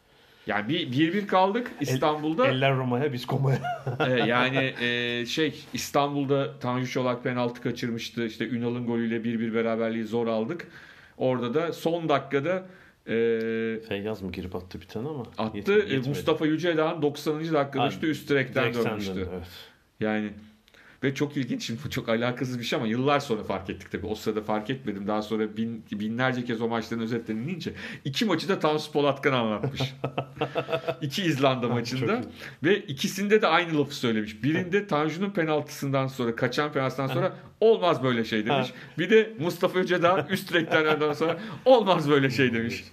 Yani bir 1-1 kaldık İstanbul'da. Eller Roma'ya biz komaya. E, yani e, şey İstanbul'da Tanju Çolak penaltı kaçırmıştı. İşte Ünal'ın golüyle 1-1 beraberliği zor aldık. Orada da son dakikada e, Feyyaz mı girip attı bir tane ama. attı. yetmedi, yetmedi. Mustafa Yüceldağ'ın 90. dakikada işte üst direkten dönmüştü. Evet. Yani ve çok ilginç şimdi bu çok alakasız bir şey ama yıllar sonra fark ettik tabii. O sırada fark etmedim. Daha sonra bin, binlerce kez o maçların özetlerini dinleyince iki maçı da Tansu Polatkan anlatmış. iki İzlanda maçında ve ikisinde de aynı lafı söylemiş. Birinde Tanju'nun penaltısından sonra kaçan penaltısından sonra olmaz böyle şey demiş. Bir de Mustafa Öcedağ üst direkten sonra olmaz böyle şey demiş.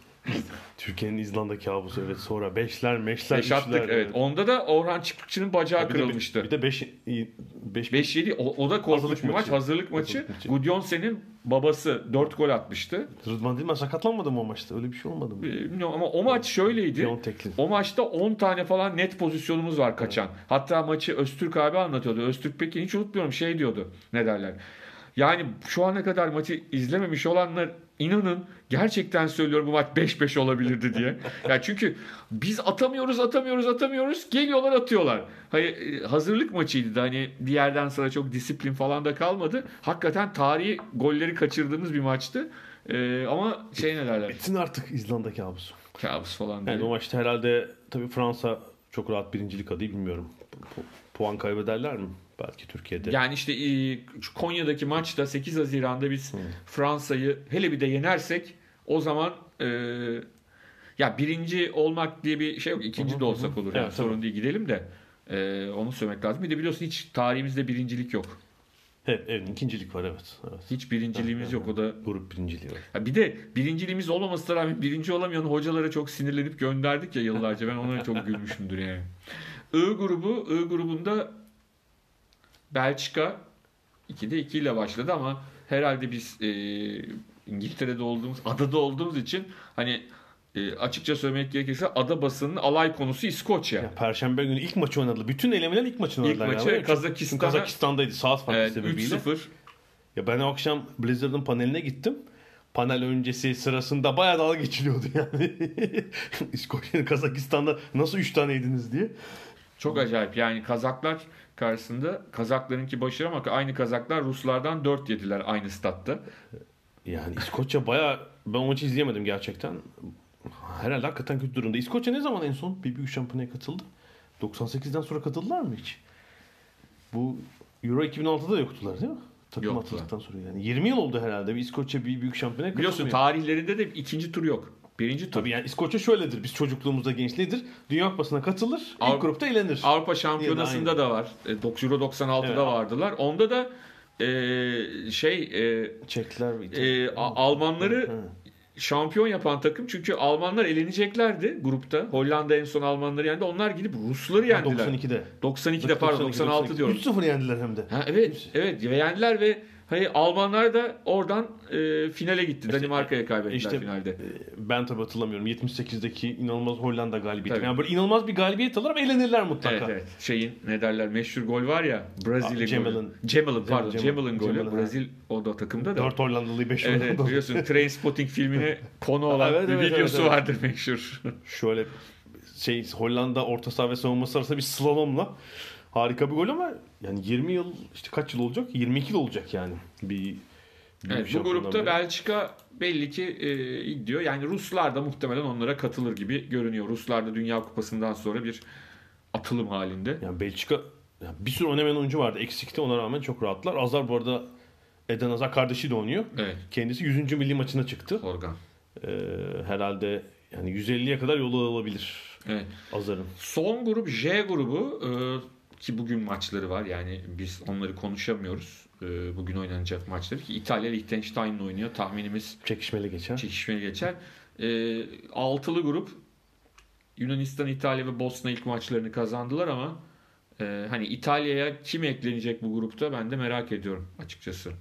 Türkiye'nin İzlanda kabusu evet sonra beşler meşler Beş attık üçler, evet. Onda da Orhan Çıkıkçı'nın bacağı Bir de, kırılmıştı. bir de 5 5 5-7 o, o da korkunç bir maç. Hazırlık maçı. Hazırlık maçı. Gudjonsen'in babası 4 gol atmıştı. Rıdvan Dilmen sakatlanmadı mı o maçta? Öyle bir şey olmadı mı? Bilmiyorum ama o maç şöyleydi. O maçta 10 tane falan net pozisyonumuz var kaçan. Hatta maçı Öztürk abi anlatıyordu. Öztürk Pekin hiç unutmuyorum şey diyordu. Ne derler? Yani şu ana kadar maçı izlememiş olanlar inanın gerçekten söylüyorum bu maç 5-5 olabilirdi diye. Yani çünkü biz atamıyoruz atamıyoruz atamıyoruz geliyorlar atıyorlar. Hayır, e, hazırlık maçıydı da hani bir yerden sonra çok disiplin falan da kalmadı. Hakikaten tarihi golleri kaçırdığımız bir maçtı. Ee, ama şey ne derler? Bitsin artık İzlanda kabusu. Kabus falan diye. Yani o maçta herhalde tabii Fransa çok rahat birincilik adayı bilmiyorum. Pu- pu- puan kaybederler mi? Belki Türkiye'de. Yani işte e, Konya'daki maçta 8 Haziran'da biz Fransa'yı hele bir de yenersek o zaman e, ya birinci olmak diye bir şey yok. İkinci de olsak olur. Yani Evet, sorun tabii. değil gidelim de e, onu söylemek lazım. Bir de biliyorsun hiç tarihimizde birincilik yok. Evet, evet ikincilik var evet. evet. Hiç birinciliğimiz yok. O da Grup birinciliği var. Ha bir de birinciliğimiz olmamasına rağmen birinci olamayan hocalara çok sinirlenip gönderdik ya yıllarca. Ben ona çok gülmüşümdür yani. I grubu, I grubunda Belçika 2'de 2 ile başladı ama herhalde biz e, İngiltere'de olduğumuz, adada olduğumuz için hani e, açıkça söylemek gerekirse ada basının alay konusu İskoçya. Ya, Perşembe günü ilk maçı oynadılar. Bütün elemeler ilk maçını İlk oynadılar. maçı galiba. Çünkü Kazakistan'a Kazakistan'daydı saat farkı evet, sebebiyle. 3-0 Ya ben o akşam Blizzard'ın paneline gittim. Panel öncesi sırasında bayağı dalga geçiliyordu yani. İskoçya'nın Kazakistan'da nasıl 3 tane yediniz diye. Çok acayip. Yani Kazaklar karşısında Kazaklarınki başarı ama aynı Kazaklar Ruslardan 4 yediler aynı statta. Yani İskoçya bayağı ben o maçı izleyemedim gerçekten. Herhalde hakikaten kötü durumda. İskoçya ne zaman en son bir büyük şampiyonaya katıldı? 98'den sonra katıldılar mı hiç? Bu Euro 2006'da yoktular değil mi? Takım atıldıktan sonra yani. 20 yıl oldu herhalde. Bir İskoçya bir büyük şampiyona Biliyorsun katılmıyor. tarihlerinde de ikinci tur yok. Birinci tur. Tabii yani İskoçya şöyledir. Biz çocukluğumuzda gençliğidir. Dünya Kupası'na katılır. ilk Avrupa- grupta elenir. Avrupa Şampiyonası'nda da var. E, Euro 96'da Evet. vardılar. Onda da e, şey e, Çekler ve e, Almanları Hı. şampiyon yapan takım çünkü Almanlar eleneceklerdi grupta. Hollanda en son Almanları yendi. Onlar gidip Rusları yendiler. 92'de. 92'de pardon 96 diyorum. 3-0 yendiler hem de. Ha, evet, evet ve yendiler ve hani Almanlar da oradan e, finale gitti. Danimarka'ya kaybettiler işte- finalde. Ee, Ben tabii hatırlamıyorum. 78'deki inanılmaz Hollanda galibiyeti. Tabii. Yani böyle inanılmaz bir galibiyet alır ama elenirler mutlaka. Evet evet. Şeyin ne derler meşhur gol var ya Brezilya Cemal'ın. Cemal'ın pardon Cemal- Cemal'ın golü. Cemal'ın, ha. Brezil o da takımda da. 4 Hollandalıyı 5 Evet, evet Hollandalı. biliyorsun Trainspotting filmine konu olan Evet, bir evet, videosu evet, evet. vardır meşhur. Şöyle şey Hollanda orta saha ve savunması arasında bir slalomla harika bir gol ama yani 20 yıl işte kaç yıl olacak? 22 yıl olacak yani. Bir Evet, bu şampiyondan grupta beri. Belçika belli ki e, gidiyor. Yani Ruslar da muhtemelen onlara katılır gibi görünüyor. Ruslar da Dünya Kupası'ndan sonra bir atılım halinde. Yani Belçika yani bir sürü oynamayan oyuncu vardı. Eksikti ona rağmen çok rahatlar. Azar bu arada Eden Hazar kardeşi de oynuyor. Evet. Kendisi 100. milli maçına çıktı. Organ. Ee, herhalde yani 150'ye kadar yolu alabilir Evet. Azar'ın. Son grup J grubu e, ki bugün maçları var. Yani biz onları konuşamıyoruz. E, bugün oynanacak maçları ki İtalya Liechtenstein'le oynuyor. Tahminimiz Çekişmeli geçer. çekişmeli geçer. E, altılı grup Yunanistan, İtalya ve Bosna ilk maçlarını kazandılar ama e, hani İtalya'ya kim eklenecek bu grupta ben de merak ediyorum açıkçası.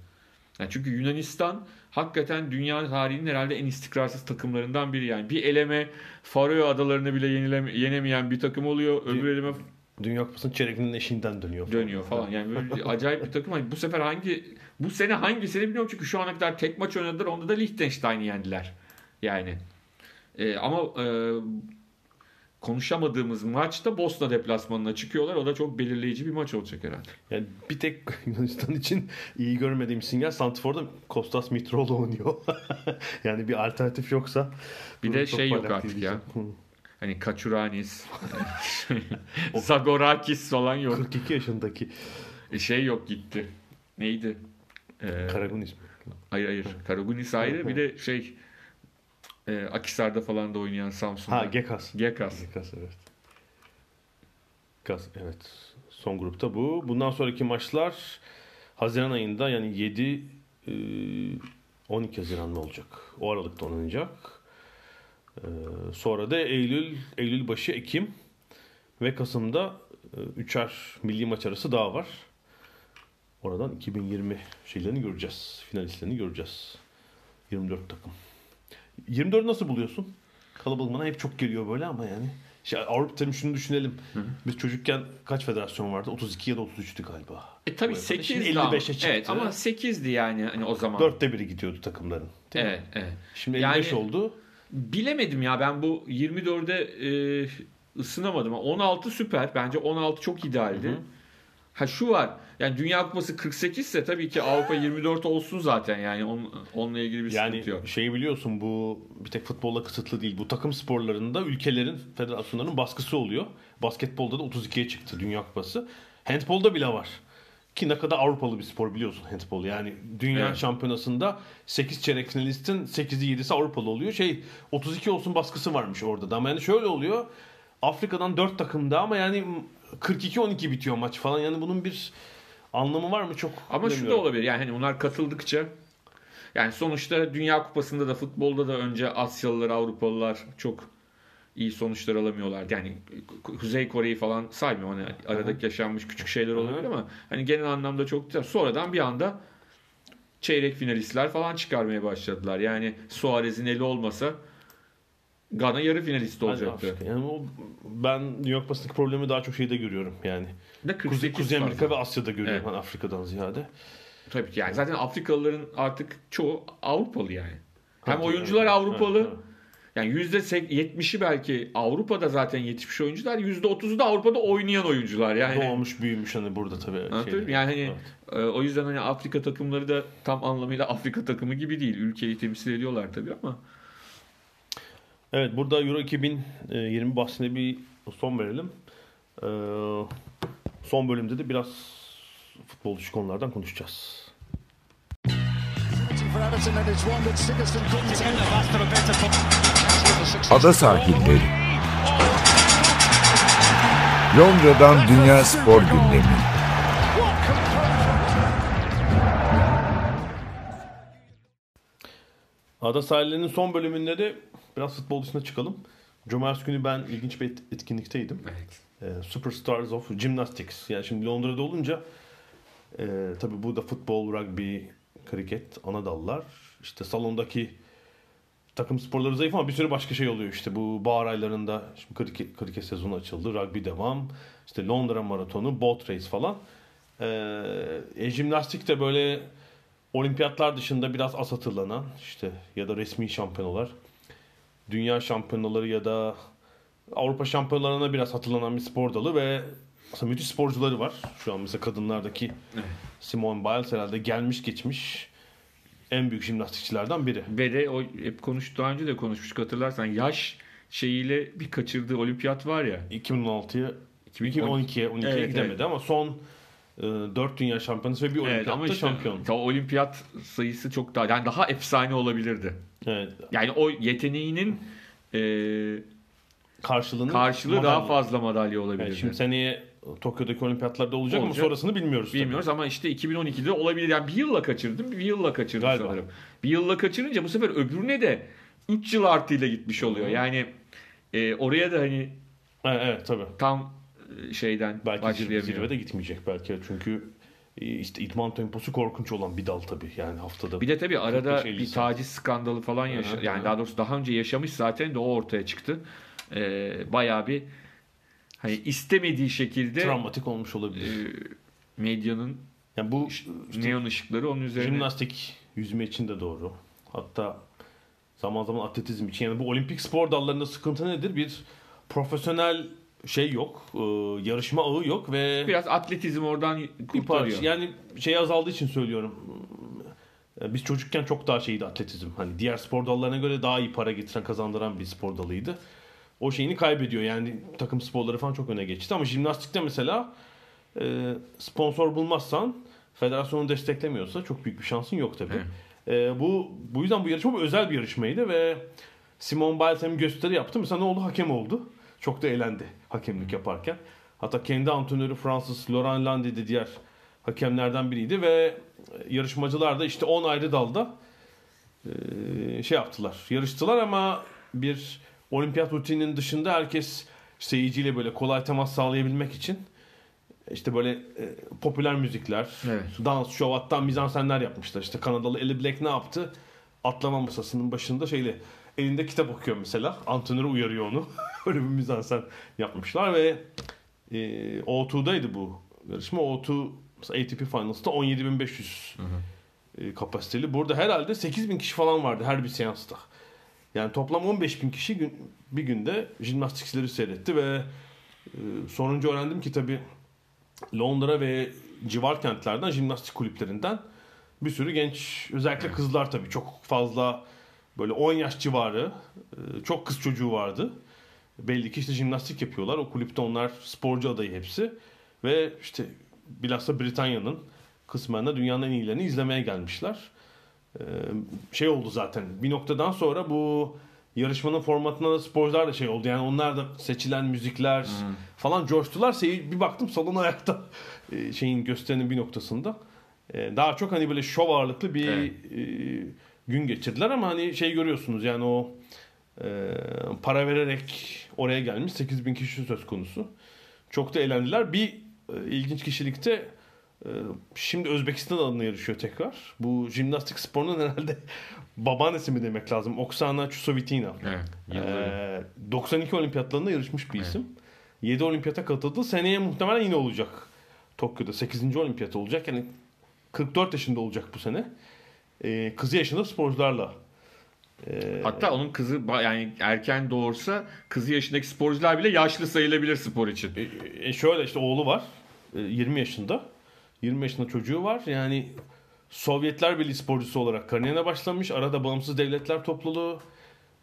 Yani çünkü Yunanistan hakikaten dünya tarihinin herhalde en istikrarsız takımlarından biri. Yani bir eleme Faroe adalarını bile yenileme, yenemeyen bir takım oluyor. Öbür eleme Dünya Kupası'nın çeyreğinin eşiğinden dönüyor. dönüyor falan. Yani böyle acayip bir takım. Hani bu sefer hangi bu sene hangisini bilmiyorum çünkü şu ana kadar tek maç oynadılar. Onda da Liechtenstein'i yendiler. Yani Ee, ama e, konuşamadığımız maçta Bosna deplasmanına çıkıyorlar. O da çok belirleyici bir maç olacak herhalde. Yani bir tek Yunanistan için iyi görmediğim sinyal Santifor'da Kostas Mitroğlu oynuyor. yani bir alternatif yoksa. Bir de şey yok artık değil ya. Hani Kaçuranis, Zagorakis falan yok. 42 yaşındaki Şey yok gitti. Neydi? Ee, Karagunis mi? hayır hayır. Karagunis ayrı. Bir de şey e, Akisar'da falan da oynayan Samsun'da. Ha Gekas. Gekas. Gekas evet. Gekas evet. Son grupta bu. Bundan sonraki maçlar Haziran ayında yani 7 e, 12 Haziran'da olacak. O aralıkta oynanacak. E, Sonra da Eylül Eylül başı Ekim ve Kasım'da e, üçer milli maç arası daha var. Oradan 2020 şeylerini göreceğiz. Finalistlerini göreceğiz. 24 takım. 24 nasıl buluyorsun? Kalabalık bana hep çok geliyor böyle ama yani. Şey, Avrupa tabii şunu düşünelim. Biz çocukken kaç federasyon vardı? 32 ya da 33'tü galiba. E tabii Bu arada. 8'di Şimdi ama. 55'e çıktı. Evet ama 8'di yani hani o zaman. Dörtte biri gidiyordu takımların. Değil mi? Evet, evet. Şimdi Yani- 55 oldu. Bilemedim ya ben bu 24'e e, ısınamadım. 16 süper. Bence 16 çok idealdi. Hı hı. Ha şu var. Yani Dünya Kupası 48 ise tabii ki Avrupa 24 olsun zaten yani on, onunla ilgili bir sıkıntı Yani yok. şeyi biliyorsun bu bir tek futbolla kısıtlı değil. Bu takım sporlarında ülkelerin, federasyonların baskısı oluyor. Basketbolda da 32'ye çıktı Dünya Kupası. Handbolda bile var. Ki ne kadar Avrupalı bir spor biliyorsun handbol. Yani dünya Evet. şampiyonasında 8 çeyrek finalistin 8'i 7'si Avrupalı oluyor. Şey 32 olsun baskısı varmış orada da. Ama yani şöyle oluyor. Afrika'dan 4 takımda ama yani 42-12 bitiyor maç falan. Yani bunun bir anlamı var mı çok Ama şu da olabilir. Yani hani bunlar katıldıkça yani sonuçta Dünya Kupası'nda da futbolda da önce Asyalılar, Avrupalılar çok iyi sonuçlar alamıyorlardı. Yani Kuzey Kore'yi falan saymıyorum. Hani aradaki yaşanmış küçük şeyler olabilir ama hani genel anlamda çok güzel. Sonradan bir anda çeyrek finalistler falan çıkarmaya başladılar. Yani Suarez'in eli olmasa Gana yarı finalist olacaktı. Yani o, ben New York basındaki problemi daha çok şeyde görüyorum yani. Ne Kuzey, 48 Kuzey Amerika ve Asya'da görüyorum Evet. ben Afrika'dan ziyade. Tabii ki yani zaten Afrikalıların artık çoğu Avrupalı yani. Hem oyuncular. Avrupalı. Evet. Yani %70'i belki Avrupa'da zaten yetişmiş oyuncular. %30'u da Avrupa'da oynayan oyuncular. Yani Doğmuş büyümüş hani burada tabii. Anlatabiliyor? Yani hani Evet. e, o yüzden hani Afrika takımları da tam anlamıyla Afrika takımı gibi değil. Ülkeyi temsil ediyorlar tabii ama. Evet burada Euro 2020 bahsine bir son verelim. Ee, son bölümde de biraz futbol dışı konulardan konuşacağız. Ada sahilleri. Londra'dan Dünya Spor Gündemi. Ada sahillerinin son bölümünde de biraz futbol dışına çıkalım. Cumartesi günü ben ilginç bir et- etkinlikteydim. Evet. Ee, Superstars of Gymnastics. Yani şimdi Londra'da olunca e, tabii burada futbol, rugby, kriket, ana dallar. İşte salondaki takım sporları zayıf ama bir sürü başka şey oluyor. İşte bu bahar aylarında şimdi kriket, kriket sezonu açıldı. Rugby devam. İşte Londra maratonu, boat race falan. Ee, e, jimnastik de böyle olimpiyatlar dışında biraz az hatırlanan işte ya da resmi şampiyonalar. Dünya şampiyonaları ya da Avrupa şampiyonalarına biraz hatırlanan bir spor dalı ve aslında müthiş sporcuları var. Şu an mesela kadınlardaki Simone Biles herhalde gelmiş geçmiş en büyük jimnastikçilerden biri. Ve de o hep konuştu daha önce de konuşmuştuk hatırlarsan yaş şeyiyle bir kaçırdığı olimpiyat var ya. 2016'ya 2012. 2012'ye 12'ye Evet, gidemedi evet. ama son e, 4 dünya şampiyonası ve bir Evet olimpiyatta ama işte şampiyon. o olimpiyat sayısı çok daha yani daha efsane olabilirdi. Evet. Yani o yeteneğinin e, Karşılığını karşılığı madalya. daha fazla madalya olabilirdi. Yani şimdi seneye Tokyo'daki olimpiyatlarda olacak, ama Olacak. sonrasını bilmiyoruz. tabii. Bilmiyoruz ama işte 2012'de olabilir. Yani bir yılla kaçırdım, bir yılla kaçırdım Galiba. sanırım. Bir yılla kaçırınca bu sefer öbürüne de 3 yıl artıyla gitmiş oluyor. Yani e, oraya da hani Evet, evet tabii. tam e, şeyden Belki başlayamıyor. zirvede gitmeyecek belki çünkü e, işte idman temposu korkunç olan bir dal tabii yani haftada. Bir de tabii arada 45-50 bir taciz skandalı falan yaşa yani daha doğrusu daha önce yaşamış zaten de o ortaya çıktı. Ee, bayağı bir hani istemediği şekilde travmatik olmuş olabilir. e, medyanın yani bu işte neon ışıkları onun üzerine jimnastik yüzme için de doğru. Hatta zaman zaman atletizm için yani bu olimpik spor dallarında sıkıntı nedir? Bir profesyonel şey yok. e, yarışma ağı yok ve biraz atletizm oradan kurtarıyor. yani şey azaldığı için söylüyorum. E, Biz çocukken çok daha şeydi atletizm. Hani diğer spor dallarına göre daha iyi para getiren, kazandıran bir spor dalıydı. O şeyini kaybediyor. Yani takım sporları falan çok öne geçti ama jimnastikte mesela e, sponsor bulmazsan federasyonu desteklemiyorsa çok büyük bir şansın yok tabii. E, bu bu yüzden bu yarışma özel bir yarışmaydı ve Simon Biles hem gösteri yaptı. Mesela ne oldu? Hakem oldu. Çok da eğlendi hakemlik yaparken. Hatta kendi antrenörü Fransız Laurent Landy de diğer hakemlerden biriydi ve yarışmacılar da işte 10 ayrı dalda e, şey yaptılar. Yarıştılar ama bir olimpiyat rutininin dışında herkes seyirciyle böyle kolay temas sağlayabilmek için işte böyle e, popüler müzikler, Evet. dans, şov hatta mizansenler yapmışlar. İşte Kanadalı Ellie Black ne yaptı? Atlama masasının başında şeyle elinde kitap okuyor mesela. Antrenörü uyarıyor onu. Öyle bir mizansen yapmışlar ve e, O2'daydı bu yarışma. O2 mesela ATP Finals'ta 17.500 e, kapasiteli. Burada herhalde 8000 kişi falan vardı her bir seansta. Yani toplam 15 bin kişi gün, bir günde jimnastikçileri seyretti ve e, sonuncu öğrendim ki tabii Londra ve civar kentlerden jimnastik kulüplerinden bir sürü genç özellikle kızlar tabii çok fazla böyle 10 yaş civarı e, çok kız çocuğu vardı. Belli ki işte jimnastik yapıyorlar. O kulüpte onlar sporcu adayı hepsi. Ve işte bilhassa Britanya'nın kısmen de dünyanın en iyilerini izlemeye gelmişler. Ee, şey oldu zaten bir noktadan sonra bu yarışmanın formatına da sporcular da şey oldu. Yani onlar da seçilen müzikler falan coştular. Seyir, bir baktım salon ayakta e, şeyin gösterinin bir noktasında. E, daha çok hani böyle şov ağırlıklı bir Evet. e, gün geçirdiler ama hani şey görüyorsunuz yani o para vererek oraya gelmiş 8000 kişi söz konusu. Çok da eğlendiler. Bir ilginç kişilikte şimdi Özbekistan adına yarışıyor tekrar. Bu jimnastik sporunun herhalde babaannesi mi demek lazım? Oksana Chusovitina. Evet. Ee, 92 olimpiyatlarında yarışmış bir isim. 7 olimpiyata katıldı. Seneye muhtemelen yine olacak. Tokyo'da 8. olimpiyat olacak. Yani 44 yaşında olacak bu sene. Ee, kızı yaşında sporcularla. Ee, Hatta onun kızı yani erken doğursa kızı yaşındaki sporcular bile yaşlı sayılabilir spor için. e, şöyle işte oğlu var. e, 20 yaşında. 20 yaşında çocuğu var. Yani Sovyetler Birliği sporcusu olarak kariyerine başlamış. Arada bağımsız devletler topluluğu.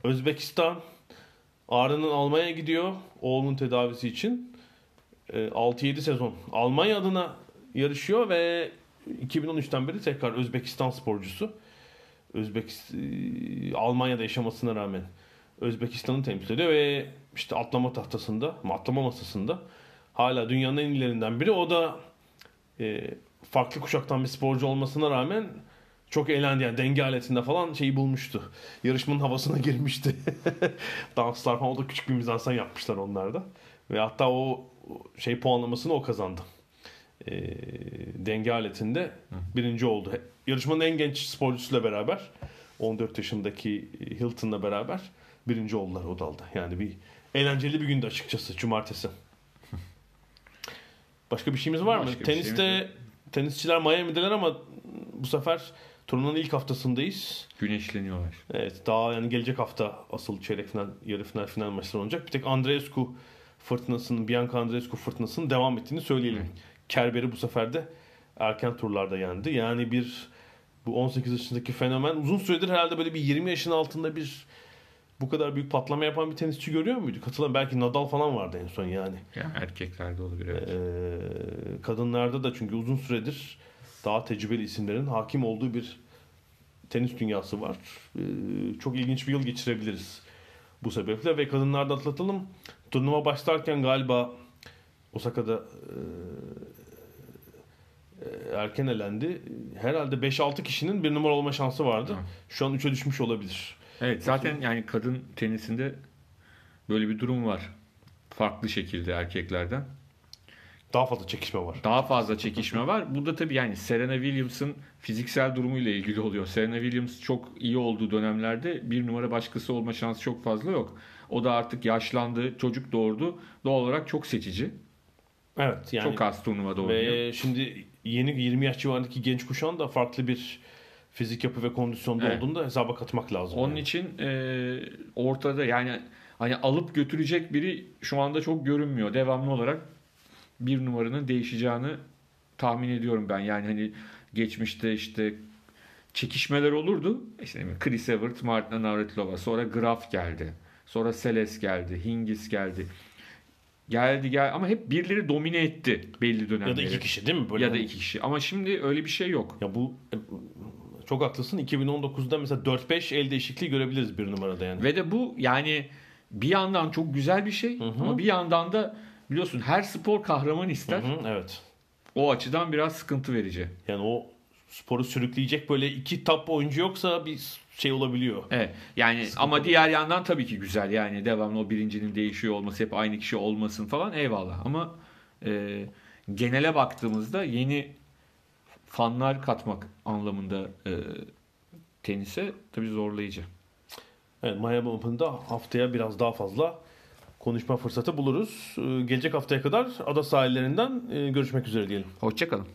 Özbekistan. Ardından Almanya'ya gidiyor. Oğlunun tedavisi için. E, 6-7 sezon Almanya adına yarışıyor ve 2013'ten beri tekrar Özbekistan sporcusu. Özbek e, Almanya'da yaşamasına rağmen Özbekistan'ı temsil ediyor ve işte atlama tahtasında, atlama masasında hala dünyanın en ilerinden biri. O da e, farklı kuşaktan bir sporcu olmasına rağmen çok eğlendi yani denge aletinde falan şeyi bulmuştu. Yarışmanın havasına girmişti. Danslar falan o da küçük bir mizansen yapmışlar onlarda. Ve hatta o şey puanlamasını o kazandı. E, denge aletinde birinci oldu. Yarışmanın en genç sporcusuyla beraber 14 yaşındaki Hilton'la beraber birinci oldular o dalda. Yani bir eğlenceli bir gündü açıkçası cumartesi. Başka bir şeyimiz var mı? Başka bir Teniste şeyimiz tenisçiler Miami'deler ama bu sefer turnuvanın ilk haftasındayız. Güneşleniyorlar. Evet daha yani gelecek hafta asıl çeyrek final, yarı final, final maçları olacak. Bir tek Andreescu fırtınasının, Bianca Andreescu fırtınasının devam ettiğini söyleyelim. Kerber'i bu sefer de erken turlarda yendi. Yani bir bu 18 yaşındaki fenomen uzun süredir herhalde böyle bir 20 yaşın altında bir bu kadar büyük patlama yapan bir tenisçi görüyor muyduk? Hatırlamıyorum belki Nadal falan vardı en son yani. Yani erkeklerde olabilir evet. Ee, kadınlarda da çünkü uzun süredir daha tecrübeli isimlerin hakim olduğu bir tenis dünyası var. Ee, çok ilginç bir yıl geçirebiliriz bu sebeple ve kadınlarda atlatalım. Turnuva başlarken galiba Osaka'da e, erken elendi. Herhalde 5-6 kişinin bir numara olma şansı vardı. Evet. Şu an 3'e düşmüş olabilir. Evet zaten yani kadın tenisinde böyle bir durum var. Farklı şekilde erkeklerden. Daha fazla çekişme var. Daha fazla çekişme var. Bu da tabii yani Serena Williams'ın fiziksel durumuyla ilgili oluyor. Serena Williams çok iyi olduğu dönemlerde bir numara başkası olma şansı çok fazla yok. O da artık yaşlandı, çocuk doğurdu. Doğal olarak çok seçici. Evet yani çok az turnuvada oynuyor. Ve şimdi yeni 20 yaş civarındaki genç kuşağın da farklı bir fizik yapı ve kondisyonda Evet. olduğunu da hesaba katmak lazım. Onun yani. için e, ortada yani hani alıp götürecek biri şu anda çok görünmüyor. Devamlı olarak bir numaranın değişeceğini tahmin ediyorum ben. Yani hani geçmişte işte çekişmeler olurdu. İşte Chris Evert, Martina Navratilova. Sonra Graf geldi. Sonra Seles geldi. Hingis geldi. Geldi gel ama hep birileri domine etti belli dönemleri. ya da iki kişi değil mi? Böyle Ya da hani- iki kişi. Ama şimdi öyle bir şey yok. Ya bu çok haklısın. 2019'da mesela 4-5 el değişikliği görebiliriz bir numarada yani. Ve de bu yani bir yandan çok güzel bir şey hı. ama bir yandan da biliyorsun her spor kahraman ister. hı, evet. O açıdan biraz sıkıntı verici. Yani o sporu sürükleyecek böyle iki top oyuncu yoksa bir şey olabiliyor. Evet. Yani ama diğer yandan tabii ki güzel. Yani devamlı o birincinin değişiyor olması, hep aynı kişi olmasın falan eyvallah. Ama e, genele baktığımızda yeni fanlar katmak anlamında e, tenise tabii zorlayıcı. Evet Miami Open'da haftaya biraz daha fazla konuşma fırsatı buluruz. Ee, Gelecek haftaya kadar ada sahillerinden e, görüşmek üzere diyelim. Hoşçakalın.